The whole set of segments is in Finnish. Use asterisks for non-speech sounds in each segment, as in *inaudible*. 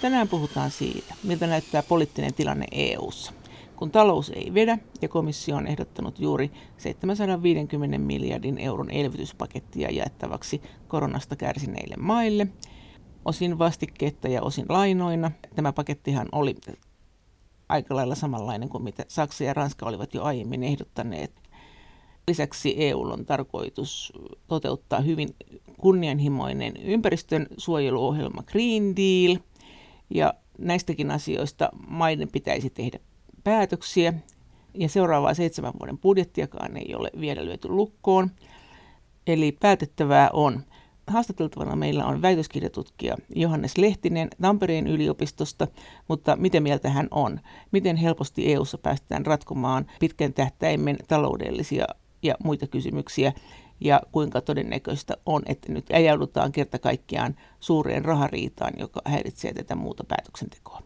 Tänään puhutaan siitä, miltä näyttää poliittinen tilanne EU:ssa. Kun talous ei vedä ja komissio on ehdottanut juuri 750 miljardin euron elvytyspakettia jaettavaksi koronasta kärsineille maille, osin vastikkeetta ja osin lainoina. Tämä pakettihan oli aika lailla samanlainen kuin mitä Saksa ja Ranska olivat jo aiemmin ehdottaneet. Lisäksi EU on tarkoitus toteuttaa hyvin kunnianhimoinen ympäristön suojeluohjelma Green Deal. Ja näistäkin asioista maiden pitäisi tehdä päätöksiä. Ja seuraavaa seitsemän vuoden budjettiakaan ei ole vielä lyöty lukkoon. Eli päätettävää on. Haastateltavana meillä on väitöskirjatutkija Johannes Lehtinen Tampereen yliopistosta, mutta miten mieltä hän on? Miten helposti EU:ssa päästään ratkomaan pitkän tähtäimen taloudellisia ja muita kysymyksiä? Ja kuinka todennäköistä on, että nyt ajaudutaan kerta kaikkiaan suureen rahariitaan, joka häiritsee tätä muuta päätöksentekoa?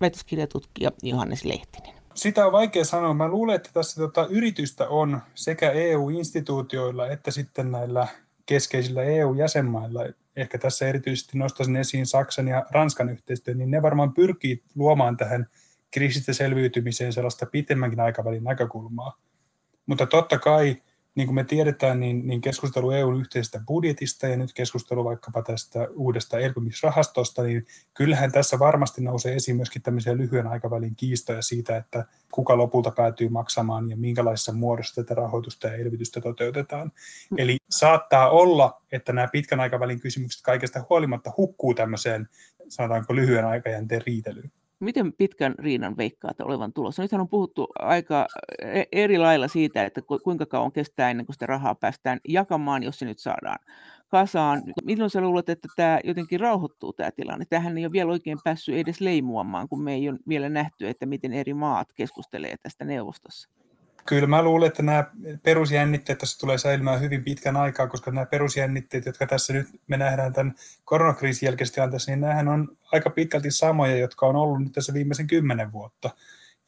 Väitöskirjatutkija Johannes Lehtinen. Sitä on vaikea sanoa. Mä luulen, että tässä tota, yritystä on sekä EU-instituutioilla että sitten näillä keskeisillä EU-jäsenmailla, ehkä tässä erityisesti nostaisin esiin Saksan ja Ranskan yhteistyön, niin ne varmaan pyrkii luomaan tähän kriisistä selviytymiseen sellaista pitemmänkin aikavälin näkökulmaa. Mutta totta kai niin kuin me tiedetään, niin, niin keskustelu EUn yhteisestä budjetista ja nyt keskustelu vaikkapa tästä uudesta elpymisrahastosta, niin kyllähän tässä varmasti nousee esiin myöskin tämmöisiä lyhyen aikavälin kiistoja siitä, että kuka lopulta päätyy maksamaan ja minkälaisessa muodossa tätä rahoitusta ja elvytystä toteutetaan. Mm. Eli saattaa olla, että nämä pitkän aikavälin kysymykset kaikesta huolimatta hukkuu tämmöiseen, sanotaanko lyhyen aikajänteen riitelyyn. Miten pitkän riinan veikkaat olevan tulossa? Nythän on puhuttu aika e-, eri lailla siitä, että kuinka kauan kestää ennen kuin sitä rahaa päästään jakamaan, jos se nyt saadaan kasaan. Milloin sä luulet, että tämä jotenkin rauhoittuu tämä tilanne? Tähän ei ole vielä oikein päässyt edes leimuamaan, kun me ei ole vielä nähty, että miten eri maat keskustelee tästä neuvostossa. Kyllä mä luulen, että nämä perusjännitteet tässä tulee säilymään hyvin pitkän aikaa, koska nämä perusjännitteet, jotka tässä nyt me nähdään tämän koronakriisin jälkeisessä tilanteessa, niin nämähän on aika pitkälti samoja, jotka on ollut nyt tässä viimeisen kymmenen vuotta.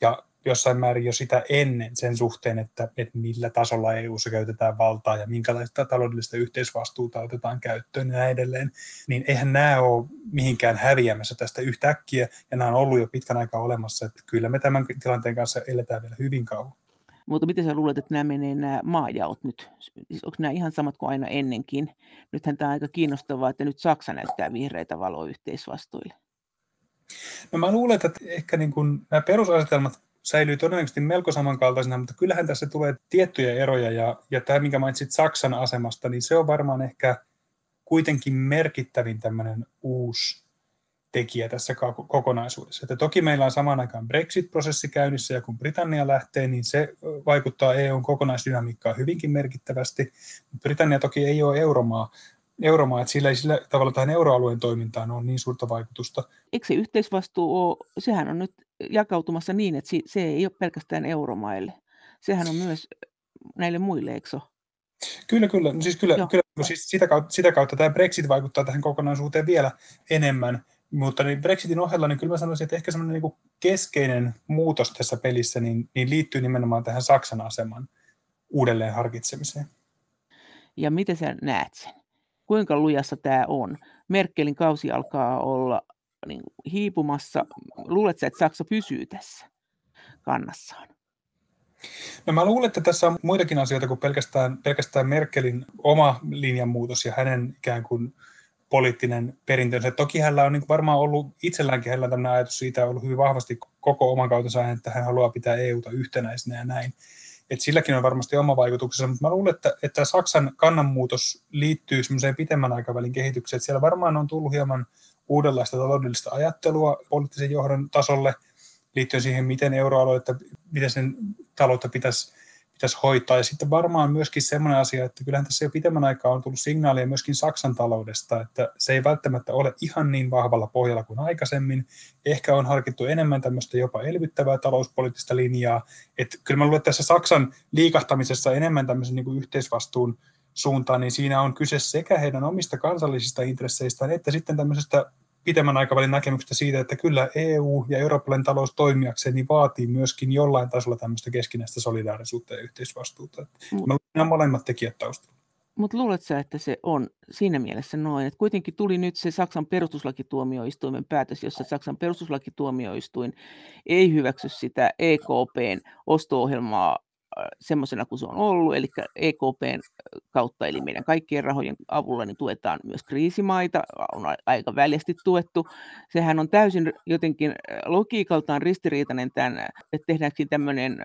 Ja jossain määrin jo sitä ennen sen suhteen, että, että millä tasolla EU-ssa käytetään valtaa ja minkälaista taloudellista yhteisvastuuta otetaan käyttöön ja näin edelleen, niin eihän nämä ole mihinkään häviämässä tästä yhtäkkiä, ja nämä on ollut jo pitkän aikaa olemassa, että kyllä me tämän tilanteen kanssa eletään vielä hyvin kauan. Mutta miten sä luulet, että nämä menee nämä maajaot nyt? Siis onko nämä ihan samat kuin aina ennenkin? Nythän tämä on aika kiinnostavaa, että nyt Saksa näyttää vihreitä valoa yhteisvastuille. No mä luulen, että ehkä niin kuin nämä perusasetelmat säilyy todennäköisesti melko samankaltaisina, mutta kyllähän tässä tulee tiettyjä eroja, ja, ja tämä, minkä mainitsit Saksan asemasta, niin se on varmaan ehkä kuitenkin merkittävin tämmöinen uusi tekijä tässä kokonaisuudessa. Että toki meillä on samaan aikaan Brexit-prosessi käynnissä ja kun Britannia lähtee, niin se vaikuttaa EUn kokonaisdynamiikkaan hyvinkin merkittävästi. Britannia toki ei ole euromaa, euromaa, että sillä ei sillä tavalla tähän euroalueen toimintaan ole niin suurta vaikutusta. Eikö se yhteisvastuu ole, sehän on nyt jakautumassa niin, että se ei ole pelkästään euromaille. Sehän on myös näille muille, eikö Kyllä, kyllä. No siis kyllä, kyllä siis sitä, kautta, sitä kautta tämä Brexit vaikuttaa tähän kokonaisuuteen vielä enemmän. Mutta niin Brexitin ohella, niin kyllä mä sanoisin, että ehkä semmoinen niin keskeinen muutos tässä pelissä niin, niin liittyy nimenomaan tähän Saksan aseman uudelleen harkitsemiseen. Ja miten sä näet sen? Kuinka lujassa tämä on? Merkelin kausi alkaa olla niin hiipumassa. Luuletko että Saksa pysyy tässä kannassaan? No mä luulen, että tässä on muitakin asioita kuin pelkästään, pelkästään Merkelin oma linjanmuutos ja hänen ikään kuin poliittinen perintönsä. Toki hänellä on niin varmaan ollut itselläänkin hänellä tämmöinen ajatus siitä ollut hyvin vahvasti koko oman kautensa että hän haluaa pitää EUta yhtenäisenä ja näin. Et silläkin on varmasti oma vaikutuksensa, mutta mä luulen, että, että Saksan kannanmuutos liittyy semmoiseen pitemmän aikavälin kehitykseen. Että siellä varmaan on tullut hieman uudenlaista taloudellista ajattelua poliittisen johdon tasolle liittyen siihen, miten euroalueita, miten sen taloutta pitäisi pitäisi hoitaa. Ja sitten varmaan myöskin sellainen asia, että kyllähän tässä jo pitemmän aikaa on tullut signaalia myöskin Saksan taloudesta, että se ei välttämättä ole ihan niin vahvalla pohjalla kuin aikaisemmin. Ehkä on harkittu enemmän tämmöistä jopa elvyttävää talouspoliittista linjaa. Että kyllä mä luulen, että tässä Saksan liikahtamisessa enemmän tämmöisen niin kuin yhteisvastuun suuntaan, niin siinä on kyse sekä heidän omista kansallisista intresseistään, että sitten tämmöisestä pitemmän aikavälin näkemyksestä siitä, että kyllä EU ja eurooppalainen talous toimijakseen niin vaatii myöskin jollain tasolla tämmöistä keskinäistä solidaarisuutta ja yhteisvastuuta. Mm. Me on molemmat tekijät taustalla. Mutta luuletko että se on siinä mielessä noin, että kuitenkin tuli nyt se Saksan perustuslakituomioistuimen päätös, jossa Saksan perustuslakituomioistuin ei hyväksy sitä EKPn osto-ohjelmaa semmoisena kuin se on ollut, eli EKPn kautta, eli meidän kaikkien rahojen avulla niin tuetaan myös kriisimaita, on aika väljästi tuettu. Sehän on täysin jotenkin logiikaltaan ristiriitainen tämän, että tehdäänkö tämmöinen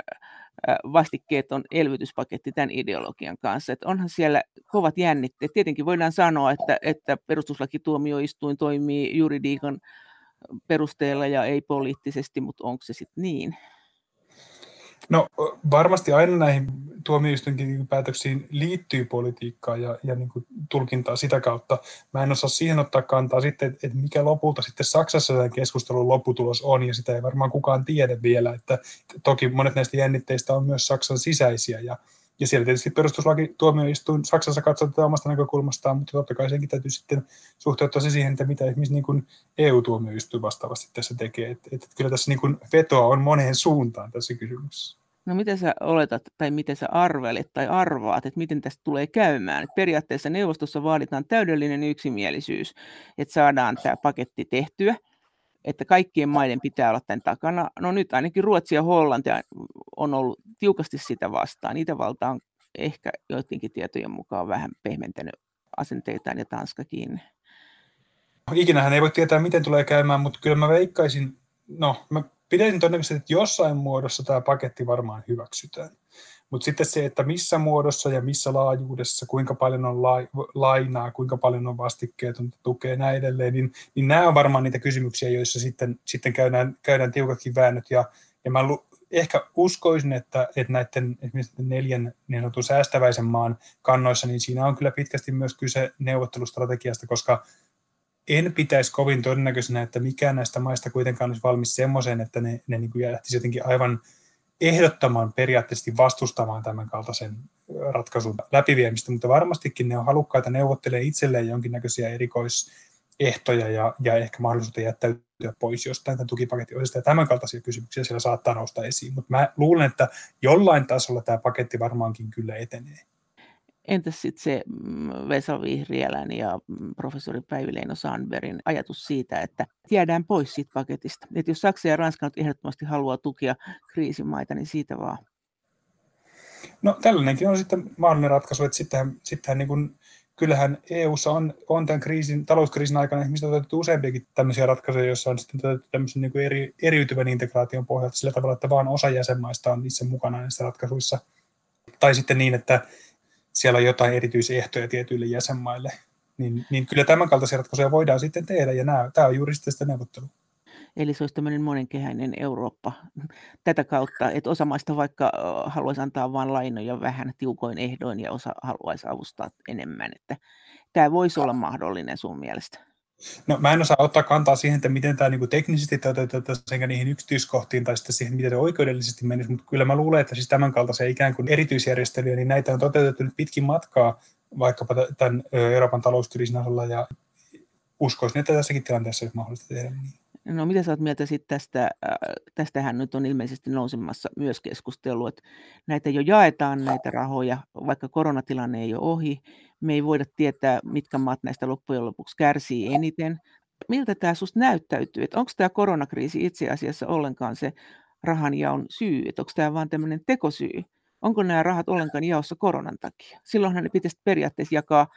vastikkeeton elvytyspaketti tämän ideologian kanssa. Että onhan siellä kovat jännitteet. Tietenkin voidaan sanoa, että, että perustuslakituomioistuin toimii juridiikan perusteella ja ei poliittisesti, mutta onko se sitten niin? No varmasti aina näihin tuomioistuinkin päätöksiin liittyy politiikkaa ja, ja niin kuin tulkintaa sitä kautta. Mä en osaa siihen ottaa kantaa sitten, että mikä lopulta sitten Saksassa tämän keskustelun lopputulos on, ja sitä ei varmaan kukaan tiedä vielä. Että toki monet näistä jännitteistä on myös Saksan sisäisiä, ja ja siellä tietysti perustuslaki tuomioistuin Saksassa katsoo tätä omasta näkökulmastaan, mutta totta kai senkin täytyy sitten suhteuttaa se siihen, että mitä esimerkiksi niin kuin EU-tuomioistuin vastaavasti tässä tekee. Että, että kyllä tässä niin kuin vetoa on moneen suuntaan tässä kysymyksessä. No mitä sä oletat tai miten sä arvelet tai arvaat, että miten tästä tulee käymään? Et periaatteessa neuvostossa vaaditaan täydellinen yksimielisyys, että saadaan tämä paketti tehtyä, että kaikkien maiden pitää olla tämän takana. No nyt ainakin Ruotsi ja Hollanti on ollut tiukasti sitä vastaan. Itävalta on ehkä joidenkin tietojen mukaan vähän pehmentänyt asenteitaan ja Tanskakin. Ikinähän ei voi tietää, miten tulee käymään, mutta kyllä mä veikkaisin, no mä pitäisin todennäköisesti, että jossain muodossa tämä paketti varmaan hyväksytään. Mutta sitten se, että missä muodossa ja missä laajuudessa, kuinka paljon on lainaa, kuinka paljon on vastikkeetonta tukea ja näin edelleen, niin, niin nämä on varmaan niitä kysymyksiä, joissa sitten, sitten käydään, käydään tiukatkin väännöt. Ja, ja mä ehkä uskoisin, että, että näiden esimerkiksi neljän niin sanotun säästäväisen maan kannoissa, niin siinä on kyllä pitkästi myös kyse neuvottelustrategiasta, koska en pitäisi kovin todennäköisenä, että mikään näistä maista kuitenkaan olisi valmis semmoiseen, että ne, ne niin lähtisi jotenkin aivan ehdottamaan periaatteessa vastustamaan tämän kaltaisen ratkaisun läpiviemistä, mutta varmastikin ne on halukkaita neuvottelemaan itselleen jonkinnäköisiä erikoisehtoja ja, ja ehkä mahdollisuutta jättäytyä pois jostain tämän tukipaketin osista ja tämän kaltaisia kysymyksiä siellä saattaa nousta esiin, mutta mä luulen, että jollain tasolla tämä paketti varmaankin kyllä etenee. Entäs sitten se mm, Vesa Vihriälän ja mm, professori Päivi-Leino Sandbergin ajatus siitä, että jäädään pois siitä paketista. Että jos Saksa ja Ranska nyt ehdottomasti haluaa tukea kriisimaita, niin siitä vaan. No tällainenkin on sitten mahdollinen ratkaisu, että sittenhän, sittenhän niin kuin, kyllähän EUssa on, on tämän kriisin, talouskriisin aikana ihmiset on otettu useampiakin tämmöisiä ratkaisuja, joissa on sitten otettu tämmöisen niin kuin eri, eriytyvän integraation pohjalta sillä tavalla, että vain osa jäsenmaista on niissä mukana näissä ratkaisuissa. Tai sitten niin, että siellä on jotain erityisehtoja tietyille jäsenmaille, niin, niin kyllä tämän kaltaisia ratkaisuja voidaan sitten tehdä, ja nämä, tämä on juuri sitä neuvottelua. Eli se olisi tämmöinen monenkehäinen Eurooppa *laughs* tätä kautta, että osa maista vaikka haluaisi antaa vain lainoja vähän tiukoin ehdoin ja osa haluaisi avustaa enemmän. Että tämä voisi olla mahdollinen sun mielestä. No mä en osaa ottaa kantaa siihen, että miten tämä niin teknisesti toteutetaan sekä niihin yksityiskohtiin tai sitten siihen, miten se oikeudellisesti menisi, mutta kyllä mä luulen, että siis tämän kaltaisia ikään kuin erityisjärjestelyjä, niin näitä on toteutettu nyt pitkin matkaa vaikkapa tämän Euroopan talouskriisin osalla ja uskoisin, että tässäkin tilanteessa olisi mahdollista tehdä niin. No mitä sä oot mieltä sitten tästä, tästähän nyt on ilmeisesti nousemassa myös keskustelu, että näitä jo jaetaan näitä rahoja, vaikka koronatilanne ei ole ohi, me ei voida tietää, mitkä maat näistä loppujen lopuksi kärsii eniten. Miltä tämä sinusta näyttäytyy? Onko tämä koronakriisi itse asiassa ollenkaan se rahanjaon syy? Onko tämä vain tämmöinen tekosyy? Onko nämä rahat ollenkaan jaossa koronan takia? Silloinhan ne pitäisi periaatteessa jakaa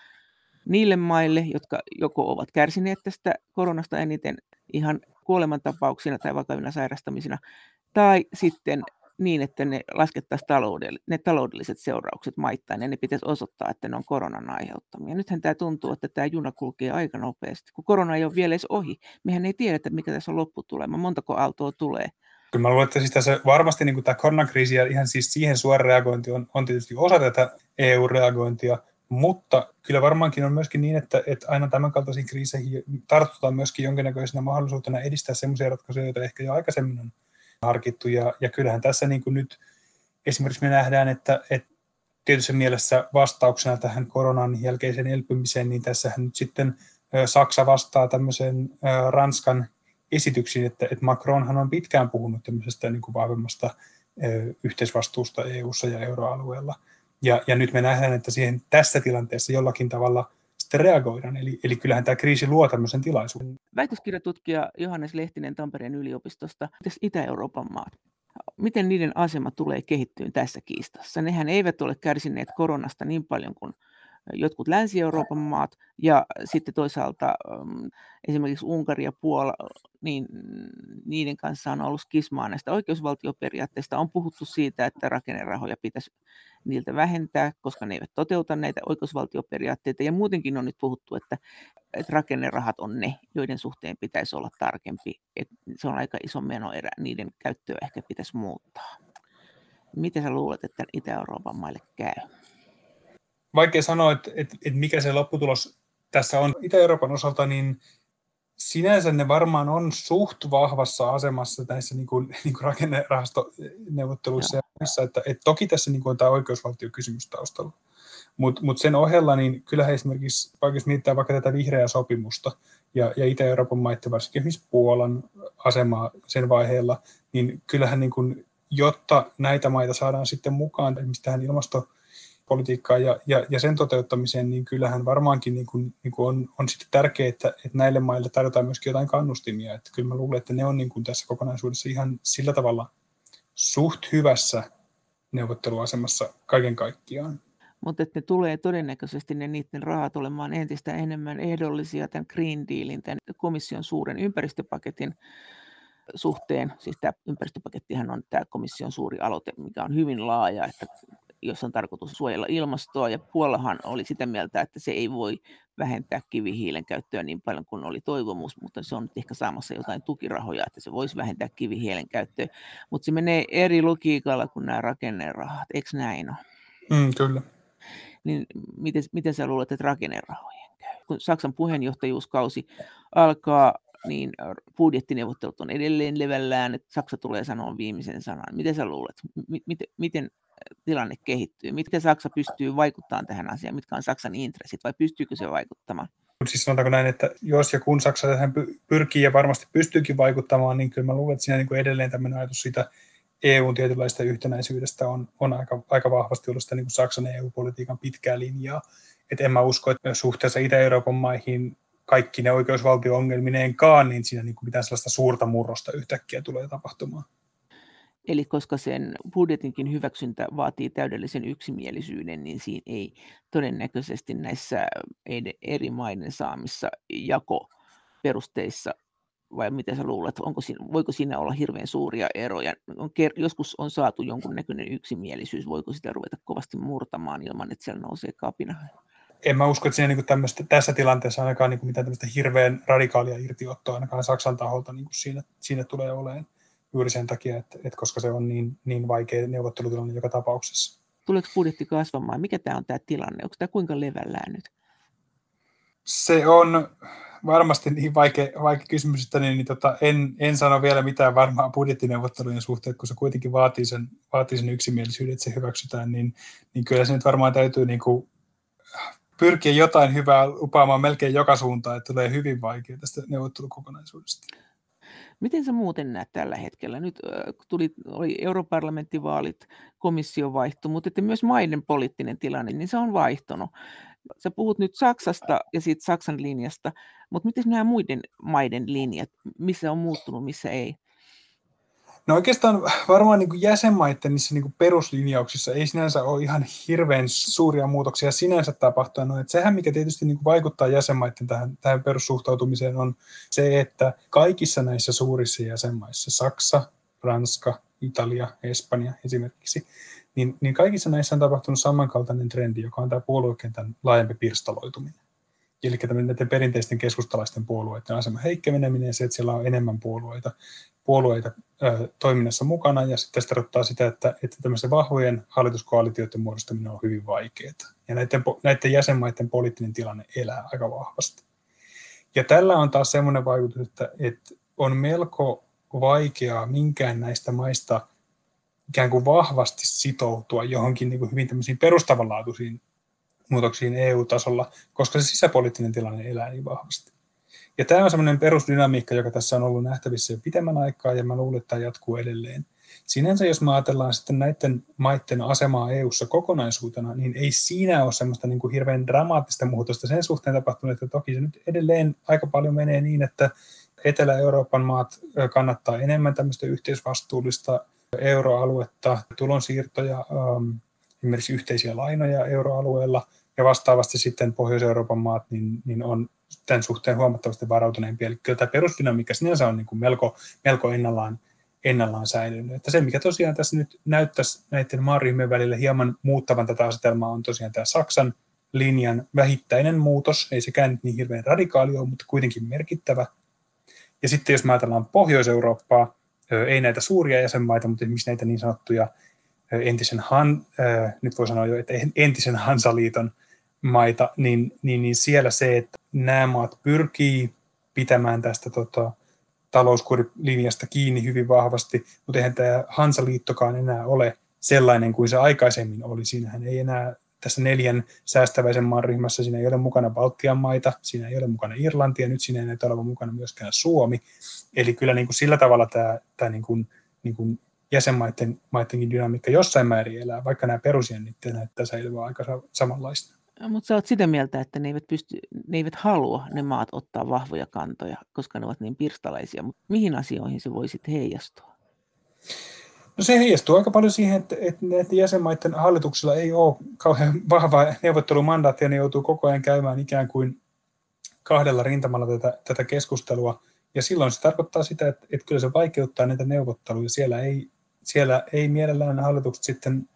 niille maille, jotka joko ovat kärsineet tästä koronasta eniten ihan kuolemantapauksina tai vakavina sairastamisina, tai sitten niin, että ne laskettaisiin taloudell- ne taloudelliset seuraukset maittain ja ne pitäisi osoittaa, että ne on koronan aiheuttamia. Nythän tämä tuntuu, että tämä juna kulkee aika nopeasti, kun korona ei ole vielä edes ohi. Mehän ei tiedetä, mikä tässä on lopputulema, montako aaltoa tulee. Kyllä mä luulen, että siis tässä varmasti niin tämä koronakriisi ja ihan siis siihen suora reagointi on, on tietysti osa tätä EU-reagointia, mutta kyllä varmaankin on myöskin niin, että, että aina tämän kaltaisiin kriiseihin tartutaan myöskin jonkinnäköisenä mahdollisuutena edistää sellaisia ratkaisuja, joita ehkä jo aikaisemmin on harkittu. Ja, ja kyllähän tässä niin kuin nyt esimerkiksi me nähdään, että, että tietyssä mielessä vastauksena tähän koronan jälkeiseen elpymiseen, niin tässähän nyt sitten Saksa vastaa tämmöisen Ranskan esityksiin, että, että Macronhan on pitkään puhunut tämmöisestä niin kuin vahvemmasta yhteisvastuusta EU-ssa ja euroalueella. Ja, ja nyt me nähdään, että siihen tässä tilanteessa jollakin tavalla sitten reagoidaan. Eli, eli kyllähän tämä kriisi luo tämmöisen tilaisuuden. Väitöskirjatutkija Johannes Lehtinen Tampereen yliopistosta. Itä-Euroopan maat? Miten niiden asema tulee kehittyyn tässä kiistassa? Nehän eivät ole kärsineet koronasta niin paljon kuin jotkut Länsi-Euroopan maat ja sitten toisaalta mm, esimerkiksi Unkari ja Puola, niin niiden kanssa on ollut skismaa näistä oikeusvaltioperiaatteista. On puhuttu siitä, että rakennerahoja pitäisi niiltä vähentää, koska ne eivät toteuta näitä oikeusvaltioperiaatteita. Ja muutenkin on nyt puhuttu, että, että rakennerahat on ne, joiden suhteen pitäisi olla tarkempi. Että se on aika iso menoerä, niiden käyttöä ehkä pitäisi muuttaa. Miten sä luulet, että Itä-Euroopan maille käy? Vaikea sanoa, että, että, että mikä se lopputulos tässä on. Itä-Euroopan osalta niin sinänsä ne varmaan on suht vahvassa asemassa näissä niin kuin, niin kuin rakennerahastoneuvotteluissa. Ja missä, että, että toki tässä niin kuin on tämä oikeusvaltiokysymys taustalla. Mutta mut sen ohella, niin kyllähän esimerkiksi, vaikka jos mietitään vaikka tätä vihreää sopimusta ja, ja Itä-Euroopan maiden, varsinkin esimerkiksi Puolan asemaa sen vaiheella, niin kyllähän niin kuin, jotta näitä maita saadaan sitten mukaan esimerkiksi tähän ilmasto- politiikkaan ja, ja, ja sen toteuttamiseen, niin kyllähän varmaankin niin kuin, niin kuin on, on sitten tärkeää, että, että näille maille tarjotaan myöskin jotain kannustimia. Että kyllä mä luulen, että ne on niin kuin tässä kokonaisuudessa ihan sillä tavalla suht hyvässä neuvotteluasemassa kaiken kaikkiaan. Mutta että ne tulee todennäköisesti ne niiden rahat olemaan entistä enemmän ehdollisia tämän Green Dealin, tämän komission suuren ympäristöpaketin suhteen. Siis tämä ympäristöpakettihan on tämä komission suuri aloite, mikä on hyvin laaja, että jos on tarkoitus suojella ilmastoa, ja Puolahan oli sitä mieltä, että se ei voi vähentää kivihiilen käyttöä niin paljon kuin oli toivomus, mutta se on nyt ehkä saamassa jotain tukirahoja, että se voisi vähentää kivihiilen käyttöä, mutta se menee eri logiikalla kuin nämä rakennerahat, eikö näin ole? Mm, kyllä. Niin miten, miten sä luulet, että rakennerahojen käy? Kun Saksan puheenjohtajuuskausi alkaa, niin budjettineuvottelut on edelleen levällään, että Saksa tulee sanoa viimeisen sanan. Miten sä luulet, m- miten, miten tilanne kehittyy? Miten Saksa pystyy vaikuttamaan tähän asiaan? Mitkä on Saksan intressit vai pystyykö se vaikuttamaan? Siis sanotaanko näin, että jos ja kun Saksa tähän pyrkii ja varmasti pystyykin vaikuttamaan, niin kyllä mä luulen, että siinä niin kuin edelleen tämmöinen ajatus siitä EUn tietynlaista yhtenäisyydestä on, on aika, aika vahvasti ollut sitä niin kuin Saksan EU-politiikan pitkää linjaa. Et en mä usko, että suhteessa Itä-Euroopan maihin kaikki ne oikeusvaltio-ongelmineenkaan, niin siinä niin kuin mitään sellaista suurta murrosta yhtäkkiä tulee tapahtumaan. Eli koska sen budjetinkin hyväksyntä vaatii täydellisen yksimielisyyden, niin siinä ei todennäköisesti näissä eri maiden saamissa jakoperusteissa, vai mitä sä luulet, onko siinä, voiko siinä olla hirveän suuria eroja? On, joskus on saatu jonkunnäköinen yksimielisyys, voiko sitä ruveta kovasti murtamaan ilman, että siellä nousee kapina? En mä usko, että siinä niin tässä tilanteessa ainakaan niin mitään hirveän radikaalia irtiottoa ainakaan Saksan taholta niin siinä, siinä tulee olemaan juuri sen takia, että, että koska se on niin, niin vaikea neuvottelutilanne joka tapauksessa. Tuleeko budjetti kasvamaan? Mikä tämä on tämä tilanne? Onko tämä kuinka levällään nyt? Se on varmasti niin vaikea, vaikea kysymys, että niin, niin tota, en, en sano vielä mitään varmaa budjettineuvottelujen suhteen, kun se kuitenkin vaatii sen, vaatii sen yksimielisyyden, että se hyväksytään, niin, niin kyllä se nyt varmaan täytyy niin kuin pyrkiä jotain hyvää lupaamaan melkein joka suuntaan, että tulee hyvin vaikea tästä neuvottelukokonaisuudesta. Miten sä muuten näet tällä hetkellä? Nyt tuli, oli europarlamenttivaalit, komissio vaihtui, mutta että myös maiden poliittinen tilanne, niin se on vaihtunut. Sä puhut nyt Saksasta ja siitä Saksan linjasta, mutta miten nämä muiden maiden linjat, missä on muuttunut, missä ei? No oikeastaan varmaan niin kuin jäsenmaiden niissä niin kuin peruslinjauksissa ei sinänsä ole ihan hirveän suuria muutoksia sinänsä tapahtunut. Että sehän, mikä tietysti niin kuin vaikuttaa jäsenmaiden tähän, tähän perussuhtautumiseen, on se, että kaikissa näissä suurissa jäsenmaissa, Saksa, Ranska, Italia, Espanja esimerkiksi, niin, niin kaikissa näissä on tapahtunut samankaltainen trendi, joka on tämä puoluekentän laajempi pirstaloituminen. Eli näiden perinteisten keskustalaisten puolueiden asema heikkeneminen se, että siellä on enemmän puolueita, puolueita ö, toiminnassa mukana ja sitten tarkoittaa sitä, että, että tämmöisten vahvojen hallituskoalitioiden muodostaminen on hyvin vaikeaa. Ja näiden, näiden jäsenmaiden poliittinen tilanne elää aika vahvasti. Ja tällä on taas semmoinen vaikutus, että, että on melko vaikeaa minkään näistä maista ikään kuin vahvasti sitoutua johonkin niin kuin hyvin tämmöisiin perustavanlaatuisiin muutoksiin EU-tasolla, koska se sisäpoliittinen tilanne elää niin vahvasti. Ja tämä on semmoinen perusdynamiikka, joka tässä on ollut nähtävissä jo pitemmän aikaa, ja mä luulen, että tämä jatkuu edelleen. sinänsä jos me ajatellaan sitten näiden maiden asemaa EU-ssa kokonaisuutena, niin ei siinä ole semmoista niin kuin hirveän dramaattista muutosta sen suhteen tapahtunut, että toki se nyt edelleen aika paljon menee niin, että Etelä-Euroopan maat kannattaa enemmän tämmöistä yhteisvastuullista euroaluetta, tulonsiirtoja, ähm, esimerkiksi yhteisiä lainoja euroalueella, ja vastaavasti sitten Pohjois-Euroopan maat niin, niin on tämän suhteen huomattavasti varautuneempia. Eli kyllä tämä perusdynamiikka sinänsä on niin kuin melko, melko ennallaan, ennallaan säilynyt. Että se, mikä tosiaan tässä nyt näyttäisi näiden maaryhmien välillä hieman muuttavan tätä asetelmaa, on tosiaan tämä Saksan linjan vähittäinen muutos. Ei sekään nyt niin hirveän radikaali ole, mutta kuitenkin merkittävä. Ja sitten jos ajatellaan Pohjois-Eurooppaa, ei näitä suuria jäsenmaita, mutta esimerkiksi näitä niin sanottuja entisen Han, nyt voi sanoa jo, että entisen Hansaliiton maita, niin, niin, niin siellä se, että nämä maat pyrkii pitämään tästä tota, talouskurilinjasta kiinni hyvin vahvasti, mutta eihän tämä Hansaliittokaan enää ole sellainen kuin se aikaisemmin oli. Siinähän ei enää tässä neljän säästäväisen maan ryhmässä, siinä ei ole mukana Baltian maita, siinä ei ole mukana Irlanti ja nyt siinä ei olevan mukana myöskään Suomi. Eli kyllä niin kuin sillä tavalla tämä, tämä niin kuin, niin kuin jäsenmaiden maidenkin dynamiikka jossain määrin elää, vaikka nämä perusjännit näyttää säilyvää aika samanlaista. Mutta sä oot sitä mieltä, että ne eivät, pysty, ne eivät halua ne maat ottaa vahvoja kantoja, koska ne ovat niin pirstalaisia. Mutta mihin asioihin se voisi heijastua? No se heijastuu aika paljon siihen, että, että näiden jäsenmaiden hallituksilla ei ole kauhean vahvaa neuvottelumandaattia, ne joutuu koko ajan käymään ikään kuin kahdella rintamalla tätä, tätä keskustelua. Ja silloin se tarkoittaa sitä, että, että kyllä se vaikeuttaa näitä neuvotteluja. Siellä ei, siellä ei mielellään hallitukset sitten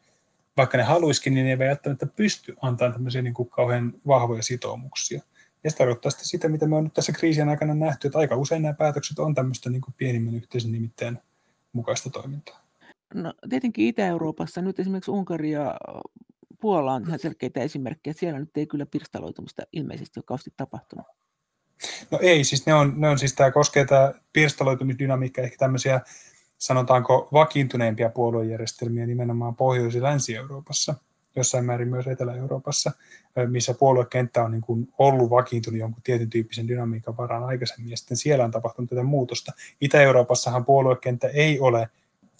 vaikka ne haluisikin, niin ne eivät välttämättä pysty antamaan tämmöisiä niin kuin kauhean vahvoja sitoumuksia. Ja se tarkoittaa sitten sitä, mitä me on nyt tässä kriisien aikana nähty, että aika usein nämä päätökset on tämmöistä niin kuin pienimmän yhteisen nimittäin mukaista toimintaa. No tietenkin Itä-Euroopassa nyt esimerkiksi Unkari ja Puola on ihan selkeitä esimerkkejä, siellä nyt ei kyllä pirstaloitumista ilmeisesti ole kauheasti tapahtunut. No ei, siis ne on, ne on siis tämä koskee tämä pirstaloitumisdynamiikka, ehkä tämmöisiä sanotaanko vakiintuneempia puoluejärjestelmiä nimenomaan Pohjois- ja Länsi-Euroopassa, jossain määrin myös Etelä-Euroopassa, missä puoluekenttä on niin kuin ollut vakiintunut jonkun tietyn tyyppisen dynamiikan varaan aikaisemmin, ja sitten siellä on tapahtunut tätä muutosta. Itä-Euroopassahan puoluekenttä ei ole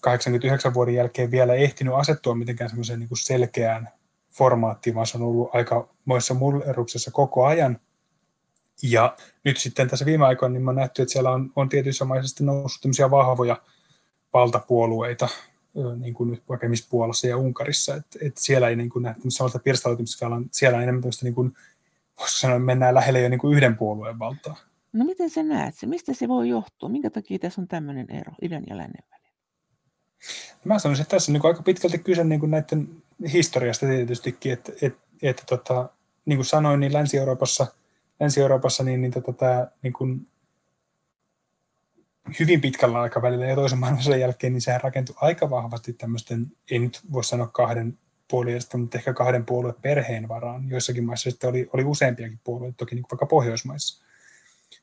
89 vuoden jälkeen vielä ehtinyt asettua mitenkään semmoiseen niin selkeään formaattiin, vaan se on ollut aika moissa mulleruksessa koko ajan. Ja nyt sitten tässä viime aikoina niin mä nähty, että siellä on, on tietyissä maissa noussut tämmöisiä vahvoja valtapuolueita, niin kuin nyt vaikka Puolassa ja Unkarissa, että, että siellä ei niin kuin nähdä sellaista pirstaloitumista, siellä on enemmän tämmöistä, niin kuin, voisiko sanoa, mennään lähelle jo niin kuin yhden puolueen valtaa. No miten sä näet se? Mistä se voi johtua? Minkä takia tässä on tämmöinen ero idän ja lännen välillä? Mä sanoisin, että tässä on niin aika pitkälti kyse niin kuin näiden historiasta tietystikin, että, että, että tota, niin kuin sanoin, niin Länsi-Euroopassa, Länsi-Euroopassa niin, niin tota, tämä niin kuin hyvin pitkällä aikavälillä ja toisen maailmansodan jälkeen, niin sehän rakentui aika vahvasti tämmöisten, ei nyt voi sanoa kahden puoliesta, mutta ehkä kahden puolueen perheen varaan. Joissakin maissa sitten oli, oli useampiakin puolueita, toki niin vaikka Pohjoismaissa.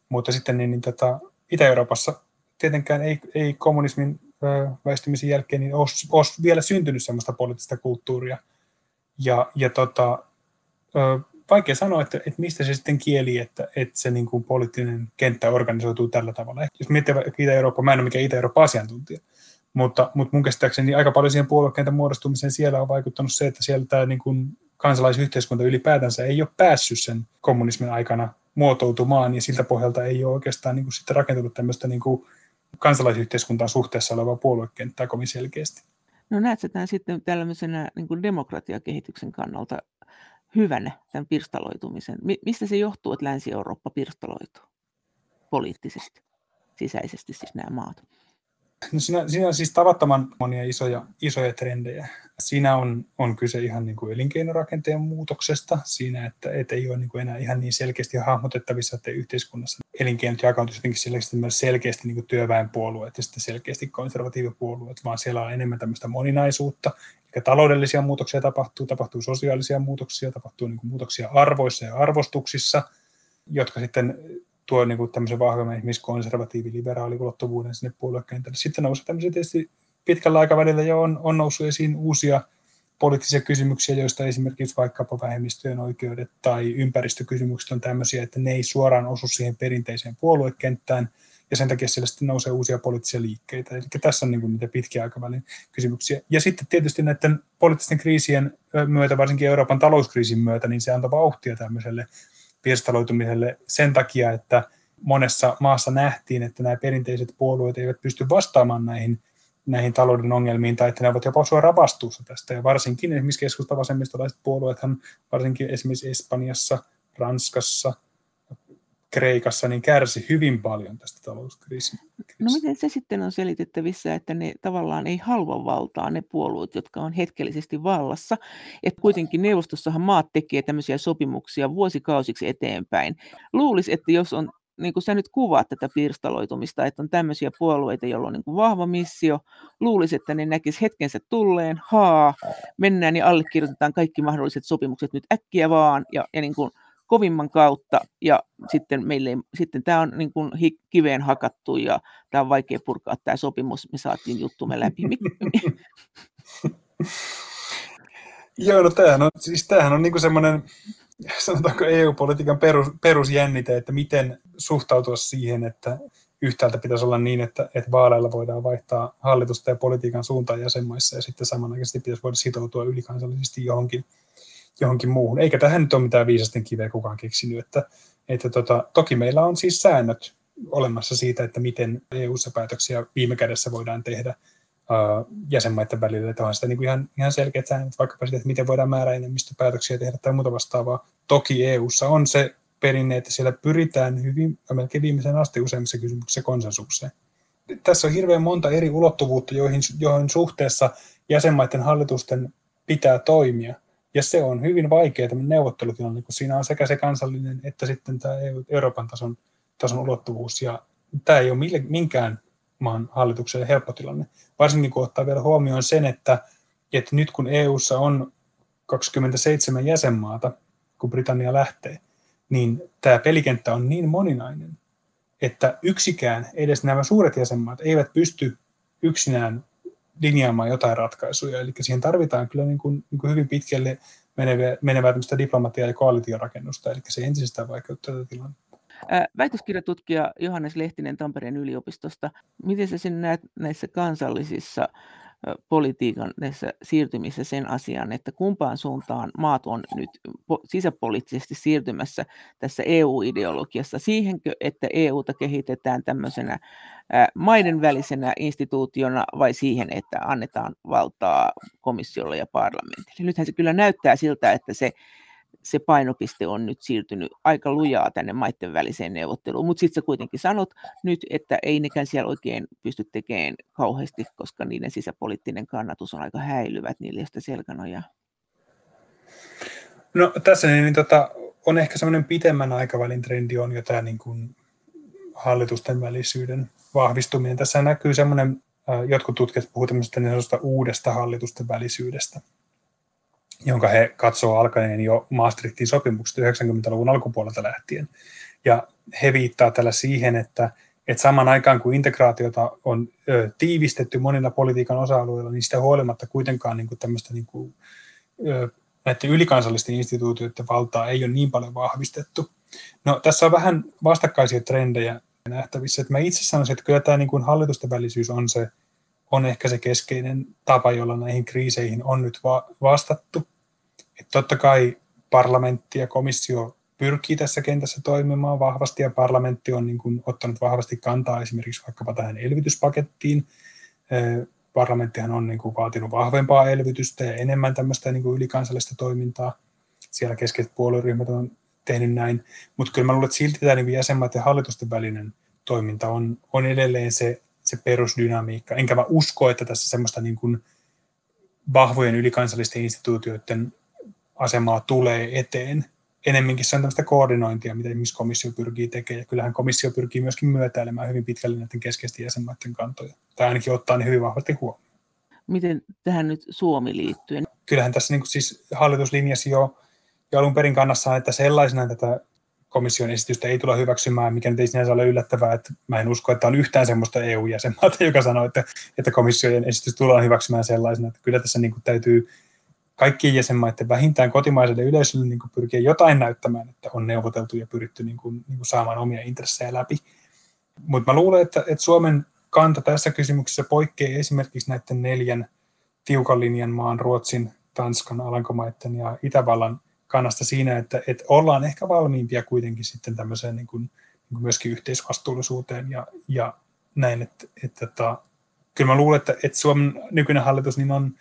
Mutta sitten niin, niin tota, Itä-Euroopassa tietenkään ei, ei kommunismin ö, väistymisen jälkeen niin olisi, olisi vielä syntynyt sellaista poliittista kulttuuria. Ja, ja tota, ö, vaikea sanoa, että, että mistä se sitten kieli, että, että se niin kuin poliittinen kenttä organisoituu tällä tavalla. Jos miettii Itä-Eurooppa, mä en ole mikään Itä-Eurooppa-asiantuntija, mutta, mutta mun käsittääkseni aika paljon siihen puoluekentän muodostumiseen siellä on vaikuttanut se, että siellä tämä niin kuin kansalaisyhteiskunta ylipäätänsä ei ole päässyt sen kommunismin aikana muotoutumaan, ja siltä pohjalta ei ole oikeastaan niin kuin sitten rakentunut tämmöistä niin kuin kansalaisyhteiskuntaan suhteessa olevaa puoluekenttää kovin selkeästi. No näetkö tämän sitten tällaisena niin demokratiakehityksen kannalta hyvänä tämän pirstaloitumisen? Mistä se johtuu, että Länsi-Eurooppa pirstaloituu poliittisesti, sisäisesti siis nämä maat? No siinä, siinä on siis tavattoman monia isoja, isoja trendejä. Siinä on, on kyse ihan niin kuin elinkeinorakenteen muutoksesta, siinä, että, että ei ole niin kuin enää ihan niin selkeästi hahmotettavissa, että yhteiskunnassa elinkeinot jakautuisi jotenkin selkeästi, myös selkeästi niin kuin työväenpuolueet ja sitten selkeästi konservatiivipuolueet, vaan siellä on enemmän tämmöistä moninaisuutta. Eli taloudellisia muutoksia tapahtuu, tapahtuu sosiaalisia muutoksia, tapahtuu niin kuin muutoksia arvoissa ja arvostuksissa, jotka sitten tuo niin kuin tämmöisen vahvemman esimerkiksi konservatiivi-liberaali ulottuvuuden sinne puoluekentälle. Sitten nousee tämmöisiä tietysti pitkällä aikavälillä jo on, on noussut esiin uusia poliittisia kysymyksiä, joista esimerkiksi vaikkapa vähemmistöjen oikeudet tai ympäristökysymykset on tämmöisiä, että ne ei suoraan osu siihen perinteiseen puoluekenttään. Ja sen takia siellä sitten nousee uusia poliittisia liikkeitä. Eli tässä on niin kuin niitä pitkän aikavälin kysymyksiä. Ja sitten tietysti näiden poliittisten kriisien myötä, varsinkin Euroopan talouskriisin myötä, niin se antaa vauhtia tämmöiselle pirstaloitumiselle sen takia, että monessa maassa nähtiin, että nämä perinteiset puolueet eivät pysty vastaamaan näihin, näihin talouden ongelmiin, tai että ne ovat jopa suoraan vastuussa tästä. Ja varsinkin esimerkiksi keskustavasemmistolaiset puolueethan, varsinkin esimerkiksi Espanjassa, Ranskassa, Kreikassa, niin kärsi hyvin paljon tästä talouskriisistä. No miten se sitten on selitettävissä, että ne tavallaan ei halua valtaa ne puolueet, jotka on hetkellisesti vallassa. Että kuitenkin neuvostossahan maat tekee tämmöisiä sopimuksia vuosikausiksi eteenpäin. Luulisi, että jos on niin kuin sä nyt kuvaat tätä pirstaloitumista, että on tämmöisiä puolueita, joilla on niin kuin vahva missio, luulisi, että ne näkisi hetkensä tulleen, haa, mennään ja allekirjoitetaan kaikki mahdolliset sopimukset nyt äkkiä vaan, ja, ja niin kuin kovimman kautta, ja sitten, meille, sitten tämä on niin kuin kiveen hakattu, ja tämä on vaikea purkaa tämä sopimus, me saatiin juttumme läpi. *laughs* *laughs* Joo, no tämähän on, siis tämähän on niin kuin semmoinen, sanotaanko EU-politiikan perus, perusjännite, että miten suhtautua siihen, että yhtäältä pitäisi olla niin, että, että vaaleilla voidaan vaihtaa hallitusta ja politiikan suuntaan jäsenmaissa ja sitten samanaikaisesti pitäisi voida sitoutua ylikansallisesti johonkin, johonkin muuhun. Eikä tähän nyt ole mitään viisasten kiveä kukaan keksinyt. Että, että tota, toki meillä on siis säännöt olemassa siitä, että miten EU-ssa päätöksiä viime kädessä voidaan tehdä jäsenmaiden välillä, että on sitä niin kuin ihan, ihan selkeät säännöt, vaikkapa siitä, että miten voidaan määräenemmistöpäätöksiä tehdä tai muuta vastaavaa. Toki EU:ssa on se perinne, että siellä pyritään hyvin, melkein viimeisen asti useimmissa kysymyksissä konsensukseen. Tässä on hirveän monta eri ulottuvuutta, joihin, joihin suhteessa jäsenmaiden hallitusten pitää toimia. Ja se on hyvin vaikea tämä neuvottelutilanne, kun siinä on sekä se kansallinen että sitten tämä EU, Euroopan tason, tason ulottuvuus. Ja tämä ei ole mille, minkään maan hallitukselle helppo tilanne. Varsinkin kun ottaa vielä huomioon sen, että, että nyt kun EU:ssa on 27 jäsenmaata, kun Britannia lähtee, niin tämä pelikenttä on niin moninainen, että yksikään, edes nämä suuret jäsenmaat, eivät pysty yksinään linjaamaan jotain ratkaisuja. Eli siihen tarvitaan kyllä niin kuin, niin kuin hyvin pitkälle menevää, menevää diplomatiaa ja koalitiorakennusta, eli se entisestään vaikeuttaa tätä tilannetta. Väitöskirjatutkija Johannes Lehtinen Tampereen yliopistosta, miten sä sen näet näissä kansallisissa politiikan näissä siirtymissä sen asian, että kumpaan suuntaan maat on nyt sisäpoliittisesti siirtymässä tässä EU-ideologiassa siihenkö, että EUta kehitetään tämmöisenä maiden välisenä instituutiona vai siihen, että annetaan valtaa komissiolle ja parlamentille. Nythän se kyllä näyttää siltä, että se se painopiste on nyt siirtynyt aika lujaa tänne maiden väliseen neuvotteluun, mutta sitten sä kuitenkin sanot nyt, että ei nekään siellä oikein pysty tekemään kauheasti, koska niiden sisäpoliittinen kannatus on aika häilyvät, niillä ei sitä. No tässä niin, niin tota, on ehkä semmoinen pitemmän aikavälin trendi on jo tämä niin kuin hallitusten välisyyden vahvistuminen. Tässä näkyy semmoinen, jotkut tutkijat puhuvat niin uudesta hallitusten välisyydestä jonka he katsoo alkaneen jo Maastrichtin sopimuksesta 90-luvun alkupuolelta lähtien. Ja he viittaa tällä siihen, että, että saman aikaan kun integraatiota on ö, tiivistetty monilla politiikan osa-alueilla, niin sitä huolimatta kuitenkaan niin kuin tämmöistä niin kuin, ö, näiden ylikansallisten instituutioiden valtaa ei ole niin paljon vahvistettu. No, tässä on vähän vastakkaisia trendejä nähtävissä. Että mä itse sanoisin, että kyllä tämä niin kuin hallitusten välisyys on, se, on ehkä se keskeinen tapa, jolla näihin kriiseihin on nyt va- vastattu. Että totta kai parlamentti ja komissio pyrkii tässä kentässä toimimaan vahvasti ja parlamentti on niin kuin ottanut vahvasti kantaa esimerkiksi vaikkapa tähän elvytyspakettiin. Parlamenttihan on niin kuin vaatinut vahvempaa elvytystä ja enemmän tämmöistä niin kuin ylikansallista toimintaa. Siellä keskeiset puolueryhmät on tehnyt näin, mutta kyllä mä luulen, että silti tämä niin jäsenmaiden ja hallitusten välinen toiminta on, on edelleen se, se perusdynamiikka. Enkä mä usko, että tässä semmoista niin kuin vahvojen ylikansallisten instituutioiden asemaa tulee eteen. Enemminkin se on tämmöistä koordinointia, mitä esimerkiksi komissio pyrkii tekemään. Ja kyllähän komissio pyrkii myöskin myötäilemään hyvin pitkälle näiden keskeisten jäsenmaiden kantoja. Tai ainakin ottaa ne hyvin vahvasti huomioon. Miten tähän nyt Suomi liittyy? Kyllähän tässä niin kuin siis hallitus linjasi jo, jo alun perin kannassa, että sellaisena tätä komission esitystä ei tule hyväksymään, mikä nyt ei sinänsä ole yllättävää, että mä en usko, että on yhtään sellaista EU-jäsenmaata, *laughs* joka sanoo, että, että komission esitys tullaan hyväksymään sellaisena, että kyllä tässä niin kuin täytyy kaikkien jäsenmaiden vähintään kotimaiselle yleisölle niin pyrkiä jotain näyttämään, että on neuvoteltu ja pyritty niin kuin, niin kuin saamaan omia intressejä läpi. Mutta mä luulen, että, että Suomen kanta tässä kysymyksessä poikkeaa esimerkiksi näiden neljän tiukan linjan maan, Ruotsin, Tanskan, Alankomaiden ja Itävallan kannasta siinä, että, että ollaan ehkä valmiimpia kuitenkin sitten tämmöiseen niin kuin, niin kuin myöskin yhteisvastuullisuuteen ja, ja näin, että, että, että kyllä mä luulen, että, että Suomen nykyinen hallitus niin on,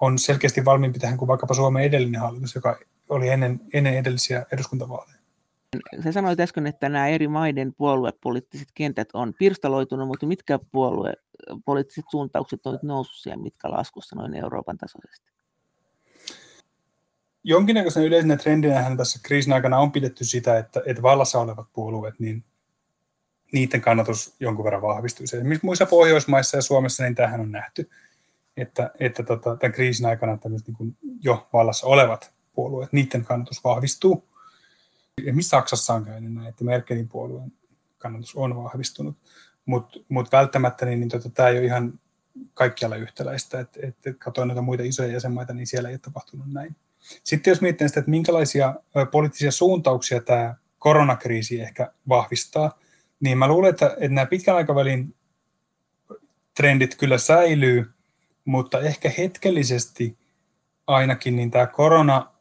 on selkeästi valmiimpi tähän kuin vaikkapa Suomen edellinen hallitus, joka oli ennen, ennen edellisiä eduskuntavaaleja. Sä sanoit äsken, että nämä eri maiden puoluepoliittiset kentät on pirstaloitunut, mutta mitkä puoluepoliittiset suuntaukset ovat noussut ja mitkä laskussa noin Euroopan tasoisesti? Jonkinnäköisenä yleisenä trendinähän tässä kriisin aikana on pidetty sitä, että, että vallassa olevat puolueet, niin niiden kannatus jonkun verran vahvistuisi. Esimerkiksi muissa Pohjoismaissa ja Suomessa niin tähän on nähty, että, että tota, tämän kriisin aikana tämmöiset niin jo vallassa olevat puolueet, niiden kannatus vahvistuu. Missä Saksassa on käynyt näin, että Merkelin puolueen kannatus on vahvistunut, mutta mut välttämättä niin, niin tota, tämä ei ole ihan kaikkialla yhtäläistä, että et, et katsoin näitä muita isoja jäsenmaita, niin siellä ei ole tapahtunut näin. Sitten jos miettii sitä, että minkälaisia poliittisia suuntauksia tämä koronakriisi ehkä vahvistaa, niin mä luulen, että, että nämä pitkän aikavälin trendit kyllä säilyy, mutta ehkä hetkellisesti ainakin niin tämä korona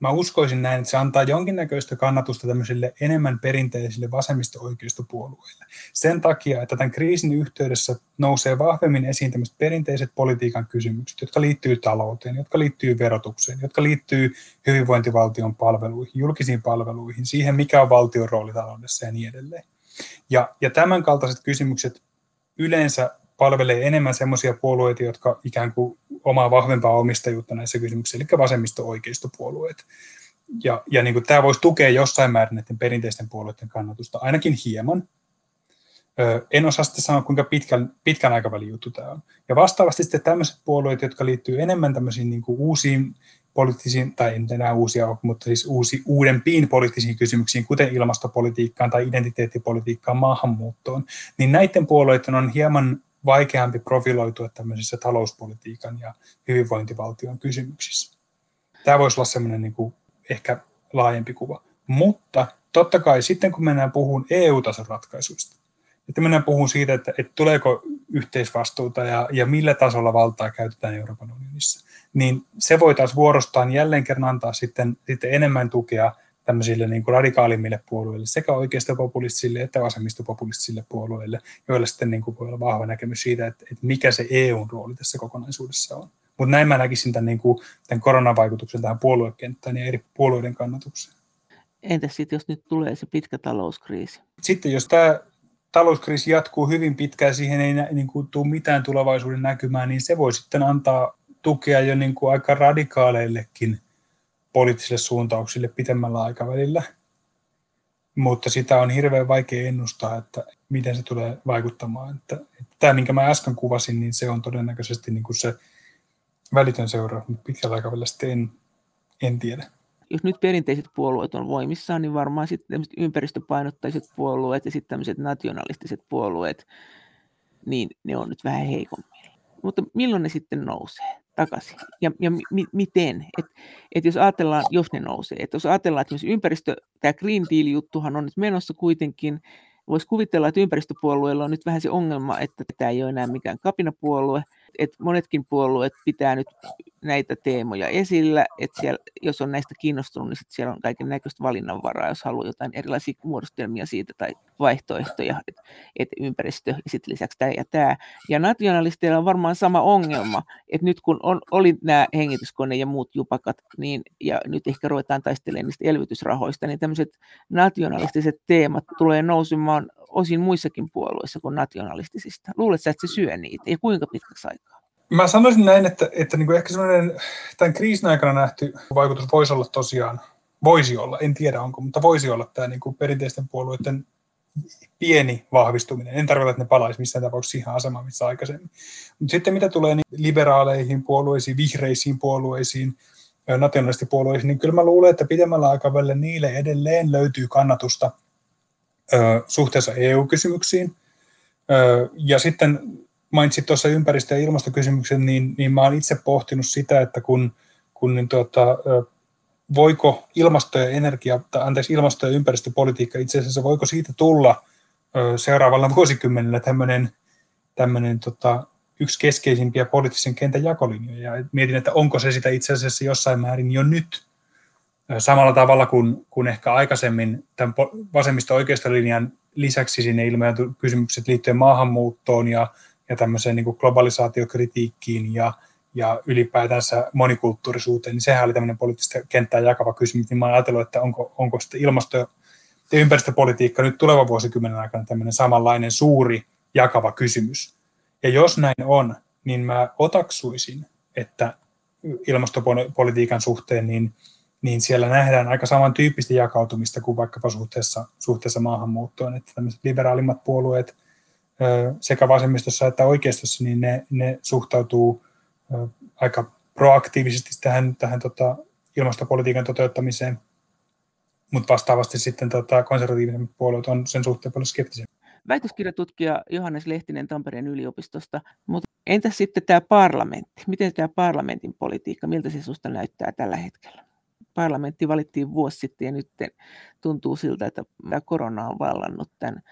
mä uskoisin näin, että se antaa jonkinnäköistä kannatusta tämmöisille enemmän perinteisille vasemmisto-oikeistopuolueille. Sen takia, että tämän kriisin yhteydessä nousee vahvemmin esiin tämmöiset perinteiset politiikan kysymykset, jotka liittyy talouteen, jotka liittyy verotukseen, jotka liittyy hyvinvointivaltion palveluihin, julkisiin palveluihin, siihen mikä on valtion rooli taloudessa ja niin edelleen. Ja, ja tämän kaltaiset kysymykset yleensä palvelee enemmän semmoisia puolueita, jotka ikään kuin omaa vahvempaa omistajuutta näissä kysymyksissä, eli vasemmisto-oikeistopuolueet. Ja, ja niin kuin tämä voisi tukea jossain määrin näiden perinteisten puolueiden kannatusta, ainakin hieman. En osaa sitten sanoa, kuinka pitkän, pitkän aikavälin juttu tämä on. Ja vastaavasti sitten tämmöiset puolueet, jotka liittyy enemmän tämmöisiin niin kuin uusiin poliittisiin, tai en enää uusia ole, mutta siis uusi, uudempiin poliittisiin kysymyksiin, kuten ilmastopolitiikkaan tai identiteettipolitiikkaan, maahanmuuttoon, niin näiden puolueiden on hieman vaikeampi profiloitua tämmöisissä talouspolitiikan ja hyvinvointivaltion kysymyksissä. Tämä voisi olla semmoinen niin kuin ehkä laajempi kuva. Mutta totta kai sitten kun mennään puhumaan EU-tason ratkaisuista, että mennään puhumaan siitä, että, että tuleeko yhteisvastuuta ja, ja millä tasolla valtaa käytetään Euroopan unionissa, niin se voi taas vuorostaan jälleen kerran antaa sitten, sitten enemmän tukea tämmöisille niin kuin radikaalimmille puolueille, sekä oikeistopopulistisille että vasemmistopopulistisille puolueille, joilla sitten niin kuin voi olla vahva näkemys siitä, että, että mikä se EUn rooli tässä kokonaisuudessa on. Mutta näin mä näkisin tämän, niin kuin, tämän koronavaikutuksen tähän puoluekenttään ja eri puolueiden kannatukseen. Entäs sitten, jos nyt tulee se pitkä talouskriisi? Sitten jos tämä talouskriisi jatkuu hyvin pitkään, siihen ei niin kuin, tule mitään tulevaisuuden näkymään, niin se voi sitten antaa tukea jo niin kuin aika radikaaleillekin poliittisille suuntauksille pitemmällä aikavälillä. Mutta sitä on hirveän vaikea ennustaa, että miten se tulee vaikuttamaan. Että, että tämä, minkä mä äsken kuvasin, niin se on todennäköisesti niin kuin se välitön seuraus, mutta pitkällä aikavälillä sitten en, en tiedä. Jos nyt perinteiset puolueet on voimissaan, niin varmaan sitten ympäristöpainottaiset puolueet ja sitten tämmöiset nationalistiset puolueet, niin ne on nyt vähän heikommin. Mutta milloin ne sitten nousee? takaisin ja, ja mi, miten. Et, et jos ajatellaan, jos ne nousee, että jos ajatellaan, että ympäristö, tämä Green Deal-juttuhan on nyt menossa kuitenkin, voisi kuvitella, että ympäristöpuolueella on nyt vähän se ongelma, että tämä ei ole enää mikään kapinapuolue, että monetkin puolueet pitää nyt näitä teemoja esillä, että siellä, jos on näistä kiinnostunut, niin sit siellä on kaiken näköistä valinnanvaraa, jos haluaa jotain erilaisia muodostelmia siitä tai vaihtoehtoja, että et ympäristö ja sitten lisäksi tämä ja tämä. Ja nationalisteilla on varmaan sama ongelma, että nyt kun on, oli nämä hengityskone ja muut jupakat, niin, ja nyt ehkä ruvetaan taistelemaan niistä elvytysrahoista, niin tämmöiset nationalistiset teemat tulee nousemaan osin muissakin puolueissa kuin nationalistisista. Luuletko, että se syö niitä ja kuinka pitkäksi aikaa? Mä sanoisin näin, että, että niin kuin ehkä sellainen tämän kriisin aikana nähty vaikutus voisi olla tosiaan, voisi olla, en tiedä onko, mutta voisi olla tämä niin kuin perinteisten puolueiden pieni vahvistuminen. En tarkoita, että ne palaisi missään tapauksessa siihen asemaan, missä aikaisemmin. Mutta sitten mitä tulee niin liberaaleihin puolueisiin, vihreisiin puolueisiin, nationalistipuolueisiin, niin kyllä mä luulen, että pidemmällä aikavälillä niille edelleen löytyy kannatusta ö, suhteessa EU-kysymyksiin. Ö, ja sitten mainitsit tuossa ympäristö- ja ilmastokysymyksen, niin, niin mä oon itse pohtinut sitä, että kun, kun niin tuota, voiko ilmasto- ja energia, tai anteeksi, ilmasto- ja ympäristöpolitiikka itse asiassa, voiko siitä tulla seuraavalla vuosikymmenellä tämmöinen, tämmöinen tota, yksi keskeisimpiä poliittisen kentän jakolinjoja. Ja mietin, että onko se sitä itse asiassa jossain määrin jo nyt samalla tavalla kuin, kuin ehkä aikaisemmin tämän vasemmisto-oikeistolinjan lisäksi sinne ilmeisesti kysymykset liittyen maahanmuuttoon ja, ja tämmöiseen niin kuin globalisaatiokritiikkiin ja, ja ylipäätänsä monikulttuurisuuteen, niin sehän oli tämmöinen poliittista kenttää jakava kysymys, niin mä ajatellut, että onko, onko sitten ilmasto- ja ympäristöpolitiikka nyt tulevan vuosikymmenen aikana tämmöinen samanlainen suuri jakava kysymys. Ja jos näin on, niin mä otaksuisin, että ilmastopolitiikan suhteen niin, niin siellä nähdään aika samantyyppistä jakautumista kuin vaikkapa suhteessa, suhteessa maahanmuuttoon, että tämmöiset liberaalimmat puolueet sekä vasemmistossa että oikeistossa, niin ne, ne suhtautuu aika proaktiivisesti tähän, tähän tota, ilmastopolitiikan toteuttamiseen, mutta vastaavasti sitten tota, konservatiivisemmat puolueet on sen suhteen paljon skeptisiä. Väitöskirjatutkija Johannes Lehtinen Tampereen yliopistosta, mutta entäs sitten tämä parlamentti? Miten tämä parlamentin politiikka, miltä se susta näyttää tällä hetkellä? Parlamentti valittiin vuosi sitten ja nyt tuntuu siltä, että tämä korona on vallannut tämän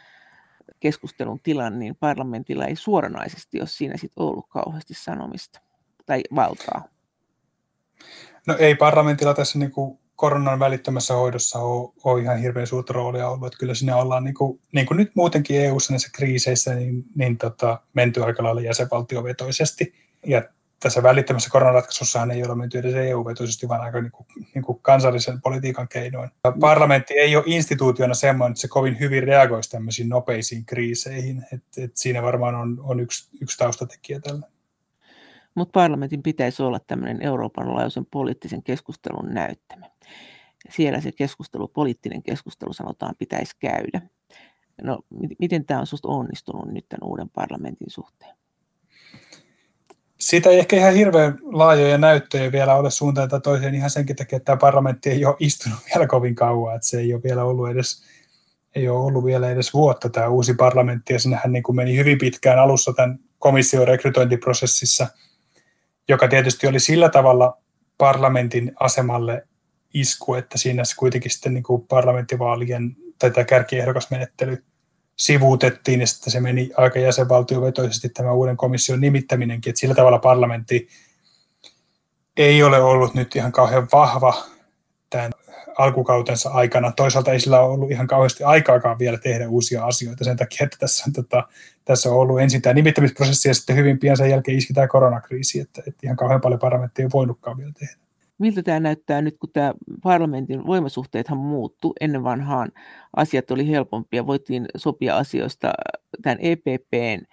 keskustelun tilan, niin parlamentilla ei suoranaisesti ole siinä sitten ollut kauheasti sanomista tai valtaa? No ei parlamentilla tässä niin kuin koronan välittömässä hoidossa ole, ole ihan hirveän suurta roolia ollut. Että kyllä sinne ollaan, niin kuin, niin kuin nyt muutenkin EU-ssa näissä kriiseissä, niin, niin tota, menty aika lailla jäsenvaltiovetoisesti. Ja tässä välittömässä koronaratkaisussahan ei ole menty edes EU-vetoisesti, vaan aika niin kuin, niin kuin kansallisen politiikan keinoin. Parlamentti ei ole instituutiona semmoinen, että se kovin hyvin reagoisi tämmöisiin nopeisiin kriiseihin. Et, et siinä varmaan on, on yksi, yksi taustatekijä tällä mutta parlamentin pitäisi olla tämmöinen Euroopan laajuisen poliittisen keskustelun näyttämä. Siellä se keskustelu, poliittinen keskustelu sanotaan, pitäisi käydä. No, miten tämä on sinusta onnistunut nyt tämän uuden parlamentin suhteen? Sitä ei ehkä ihan hirveän laajoja näyttöjä vielä ole suuntaan tai toiseen. Ihan senkin takia, että tämä parlamentti ei ole istunut vielä kovin kauan, että se ei ole vielä ollut edes, ei ole ollut vielä edes vuotta tämä uusi parlamentti, ja sinnehän niin kuin meni hyvin pitkään alussa tämän komission rekrytointiprosessissa – joka tietysti oli sillä tavalla parlamentin asemalle isku, että siinä se kuitenkin sitten niin kuin parlamenttivaalien tai tämä kärkiehdokasmenettely sivuutettiin ja sitten se meni aika jäsenvaltiovetoisesti tämä uuden komission nimittäminenkin, että sillä tavalla parlamentti ei ole ollut nyt ihan kauhean vahva tämän alkukautensa aikana. Toisaalta ei sillä ollut ihan kauheasti aikaakaan vielä tehdä uusia asioita sen takia, että tässä on, tota, tässä on ollut ensin tämä nimittämisprosessi ja sitten hyvin pian sen jälkeen iski tämä koronakriisi, että, että ihan kauhean paljon parlamenttia ei voinutkaan vielä tehdä. Miltä tämä näyttää nyt, kun tämä parlamentin voimasuhteethan muuttu? Ennen vanhaan asiat oli helpompia, voitiin sopia asioista tämän EPPn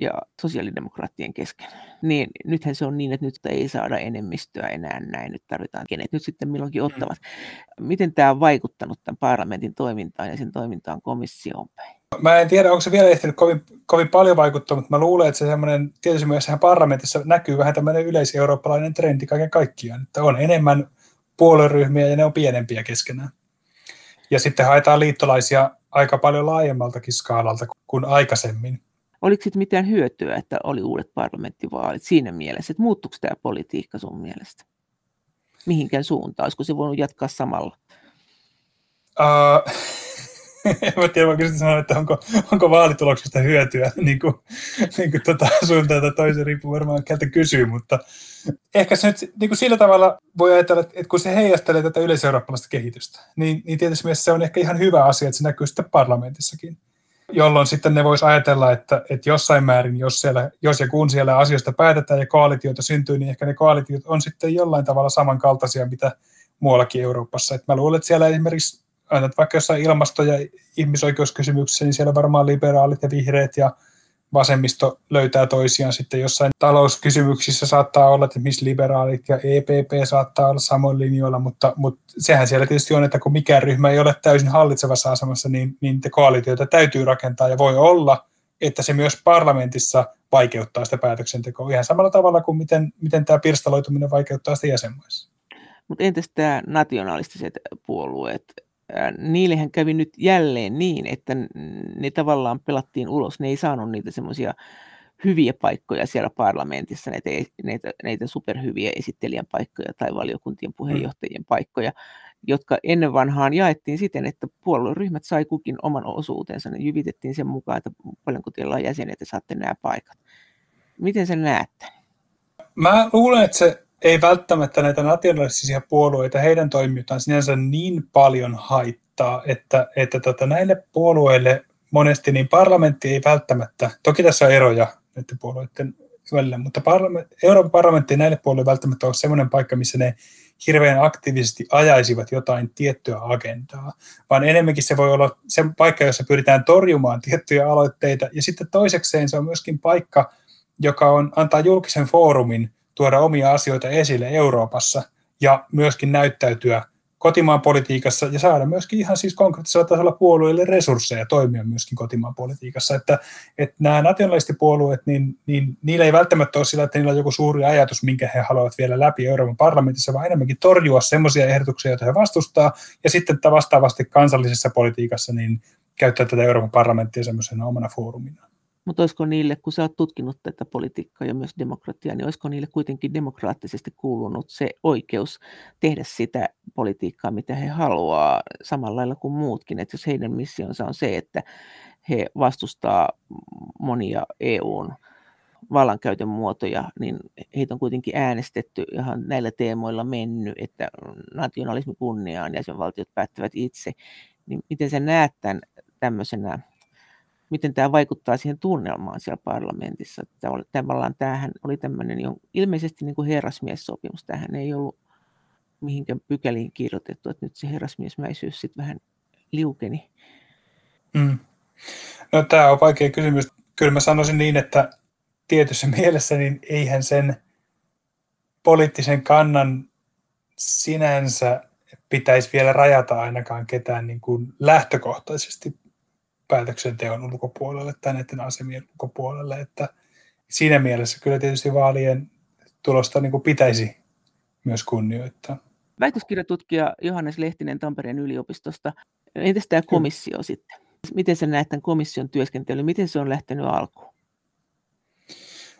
ja sosiaalidemokraattien kesken. Niin nythän se on niin, että nyt ei saada enemmistöä enää näin, nyt tarvitaan kenet nyt sitten milloinkin mm. ottavat. Miten tämä on vaikuttanut tämän parlamentin toimintaan ja sen toimintaan komissioon päin? Mä en tiedä, onko se vielä ehtinyt kovin, kovin paljon vaikuttaa, mutta mä luulen, että se semmoinen, tietysti myös parlamentissa näkyy vähän tämmöinen yleiseurooppalainen trendi kaiken kaikkiaan, että on enemmän puolueryhmiä ja ne on pienempiä keskenään. Ja sitten haetaan liittolaisia aika paljon laajemmaltakin skaalalta kuin aikaisemmin. Oliko sitten mitään hyötyä, että oli uudet parlamenttivaalit siinä mielessä, että muuttuiko tämä politiikka sun mielestä? Mihinkään suuntaan? Olisiko se voinut jatkaa samalla? Uh, *laughs* en tiedä, voinko sanoa, että onko, onko vaalituloksesta hyötyä *laughs* niin kuin, niin kuin tuota, suuntaan tai toisen, riippuu varmaan keltä kysyy, mutta ehkä se nyt niin kuin sillä tavalla voi ajatella, että kun se heijastelee tätä yleiseurooppalaista kehitystä, niin, niin tietysti se on ehkä ihan hyvä asia, että se näkyy sitten parlamentissakin jolloin sitten ne voisi ajatella, että, että jossain määrin, jos, siellä, jos ja kun siellä asioista päätetään ja koalitioita syntyy, niin ehkä ne koalitiot on sitten jollain tavalla samankaltaisia, mitä muuallakin Euroopassa. Et mä luulen, että siellä esimerkiksi vaikka jossain ilmasto- ja ihmisoikeuskysymyksissä, niin siellä varmaan liberaalit ja vihreät ja vasemmisto löytää toisiaan sitten jossain talouskysymyksissä saattaa olla, että missä liberaalit ja EPP saattaa olla samoin linjoilla, mutta, mutta sehän siellä tietysti on, että kun mikään ryhmä ei ole täysin hallitsevassa asemassa, niin, niin te koalitioita täytyy rakentaa ja voi olla, että se myös parlamentissa vaikeuttaa sitä päätöksentekoa ihan samalla tavalla kuin miten, miten tämä pirstaloituminen vaikeuttaa sitä jäsenmaissa. Mutta entäs tämä nationalistiset puolueet? Niillehän kävi nyt jälleen niin, että ne tavallaan pelattiin ulos. Ne ei saanut niitä semmoisia hyviä paikkoja siellä parlamentissa, näitä, näitä, näitä superhyviä esittelijän paikkoja tai valiokuntien mm. puheenjohtajien paikkoja. jotka ennen vanhaan jaettiin siten, että puolueryhmät sai kukin oman osuutensa. Ne jyvitettiin sen mukaan, että paljonko teillä on jäseniä, että saatte nämä paikat. Miten sen näette? Mä luulen, että se ei välttämättä näitä nationalistisia puolueita, heidän toimijoitaan sinänsä niin paljon haittaa, että, että tota, näille puolueille monesti niin parlamentti ei välttämättä, toki tässä on eroja näiden puolueiden välillä, mutta parlament, Euroopan parlamentti näille puolueille välttämättä ole sellainen paikka, missä ne hirveän aktiivisesti ajaisivat jotain tiettyä agendaa, vaan enemmänkin se voi olla se paikka, jossa pyritään torjumaan tiettyjä aloitteita, ja sitten toisekseen se on myöskin paikka, joka on, antaa julkisen foorumin tuoda omia asioita esille Euroopassa ja myöskin näyttäytyä kotimaan politiikassa ja saada myöskin ihan siis konkreettisella tasolla puolueille resursseja toimia myöskin kotimaan politiikassa. Että, että nämä nationalistipuolueet, niin, niin niillä ei välttämättä ole sillä, että niillä on joku suuri ajatus, minkä he haluavat vielä läpi Euroopan parlamentissa, vaan enemmänkin torjua sellaisia ehdotuksia, joita he vastustaa, ja sitten vastaavasti kansallisessa politiikassa niin käyttää tätä Euroopan parlamenttia semmoisena omana foorumina. Mutta olisiko niille, kun sä oot tutkinut tätä politiikkaa ja myös demokratiaa, niin olisiko niille kuitenkin demokraattisesti kuulunut se oikeus tehdä sitä politiikkaa, mitä he haluaa, samalla lailla kuin muutkin. Että jos heidän missionsa on se, että he vastustaa monia EUn vallankäytön muotoja, niin heitä on kuitenkin äänestetty ihan näillä teemoilla mennyt, että nationalismi kunniaan ja sen valtiot päättävät itse. Niin miten sä näet tämän tämmöisenä miten tämä vaikuttaa siihen tunnelmaan siellä parlamentissa. Että oli, tavallaan tämähän oli tämmöinen ilmeisesti niin kuin herrasmiessopimus. Tähän ei ollut mihinkään pykäliin kirjoitettu, että nyt se herrasmiesmäisyys sitten vähän liukeni. Mm. No tämä on vaikea kysymys. Kyllä mä sanoisin niin, että tietyssä *laughs* mielessä niin eihän sen poliittisen kannan sinänsä pitäisi vielä rajata ainakaan ketään niin kuin lähtökohtaisesti päätöksenteon ulkopuolelle tai näiden asemien ulkopuolelle, että siinä mielessä kyllä tietysti vaalien tulosta niin kuin pitäisi myös kunnioittaa. Väitöskirjatutkija Johannes Lehtinen Tampereen yliopistosta. Entäs tämä komissio kyllä. sitten? Miten sä näet tämän komission työskentely? Miten se on lähtenyt alkuun?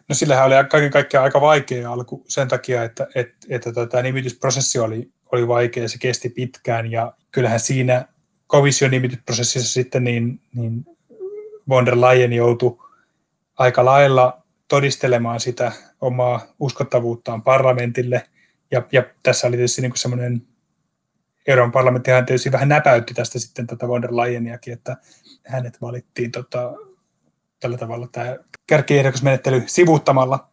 No sillähän oli kaiken kaikkiaan aika vaikea alku sen takia, että, että, että tota, tämä nimitysprosessi oli, oli vaikea ja se kesti pitkään ja kyllähän siinä komission nimitysprosessissa sitten niin, niin von der Leyen joutui aika lailla todistelemaan sitä omaa uskottavuuttaan parlamentille. Ja, ja tässä oli tietysti niin semmoinen, Euroopan parlamenttihan tietysti vähän näpäytti tästä sitten tätä von der Leyeniakin, että hänet valittiin tota, tällä tavalla tämä kärkiehdokasmenettely sivuuttamalla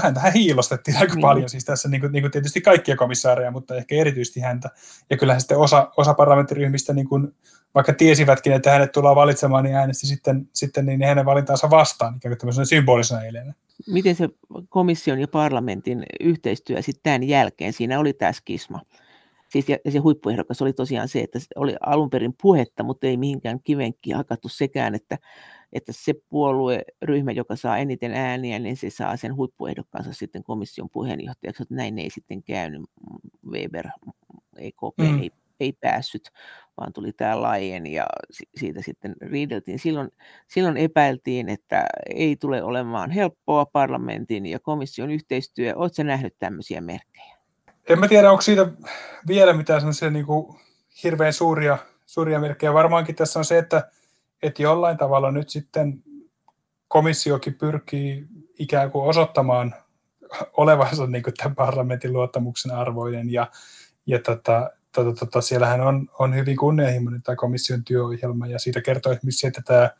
häntä hiilostettiin aika mm. paljon, siis tässä niin kuin, niin kuin tietysti kaikkia komissaareja, mutta ehkä erityisesti häntä. Ja kyllähän sitten osa, osa parlamenttiryhmistä, niin kuin, vaikka tiesivätkin, että hänet tullaan valitsemaan, niin äänesti sitten, sitten niin hänen valintaansa vastaan, ikään kuin tämmöisenä symbolisena eilenä. Miten se komission ja parlamentin yhteistyö sitten tämän jälkeen, siinä oli tämä skisma? Siis ja, ja se huippuehdokas oli tosiaan se, että oli alun perin puhetta, mutta ei mihinkään kivenkkiä hakattu sekään, että että se puolueryhmä, joka saa eniten ääniä, niin se saa sen huippuehdokkaansa sitten komission puheenjohtajaksi, että näin ei sitten käynyt. Weber, EKP mm. ei, ei päässyt, vaan tuli tämä Laien ja siitä sitten riideltiin. Silloin, silloin epäiltiin, että ei tule olemaan helppoa parlamentin ja komission yhteistyö. Oletko nähnyt tämmöisiä merkkejä? En mä tiedä, onko siitä vielä mitään niin kuin hirveän suuria, suuria merkkejä. Varmaankin tässä on se, että että jollain tavalla nyt sitten komissiokin pyrkii ikään kuin osoittamaan olevansa niin kuin tämän parlamentin luottamuksen arvoinen ja, ja tota, tota, tota, siellähän on, on hyvin kunnianhimoinen tämä komission työohjelma ja siitä kertoo esimerkiksi että tämä,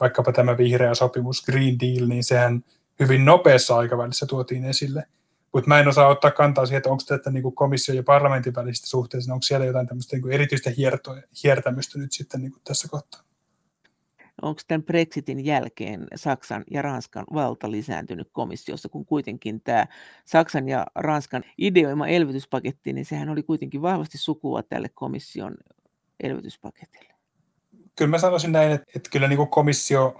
vaikkapa tämä vihreä sopimus Green Deal, niin sehän hyvin nopeassa aikavälissä tuotiin esille. Mutta mä en osaa ottaa kantaa siihen, että onko tätä niin komission ja parlamentin välisistä suhteista, onko siellä jotain tämmöistä niin erityistä hiertoa, hiertämystä nyt sitten niin tässä kohtaa onko tämän Brexitin jälkeen Saksan ja Ranskan valta lisääntynyt komissiossa, kun kuitenkin tämä Saksan ja Ranskan ideoima elvytyspaketti, niin sehän oli kuitenkin vahvasti sukua tälle komission elvytyspaketille. Kyllä mä sanoisin näin, että, että kyllä niin komissio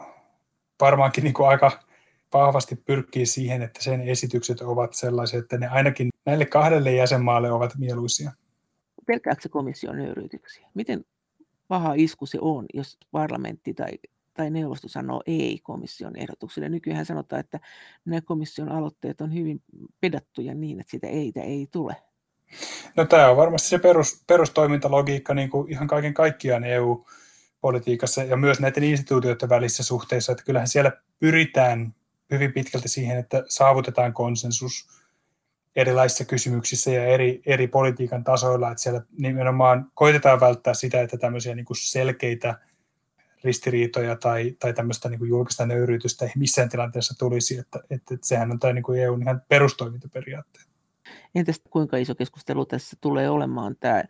varmaankin niin aika vahvasti pyrkii siihen, että sen esitykset ovat sellaisia, että ne ainakin näille kahdelle jäsenmaalle ovat mieluisia. Pelkääkö se komission nöyryytyksiä? Miten paha isku se on, jos parlamentti tai, tai neuvosto sanoo ei komission ehdotukselle. Nykyään sanotaan, että nämä komission aloitteet on hyvin pedattuja niin, että sitä eitä ei tule. No tämä on varmasti se perus, perustoimintalogiikka niin kuin ihan kaiken kaikkiaan EU-politiikassa ja myös näiden instituutioiden välissä suhteissa, että kyllähän siellä pyritään hyvin pitkälti siihen, että saavutetaan konsensus erilaisissa kysymyksissä ja eri, eri politiikan tasoilla, että siellä nimenomaan koitetaan välttää sitä, että tämmöisiä niin kuin selkeitä ristiriitoja tai, tai tämmöistä niin kuin julkista nöyrytystä ei missään tilanteessa tulisi, että, että, että sehän on tämä niin kuin EUn ihan perustoimintaperiaatteet. Entäs kuinka iso keskustelu tässä tulee olemaan tämä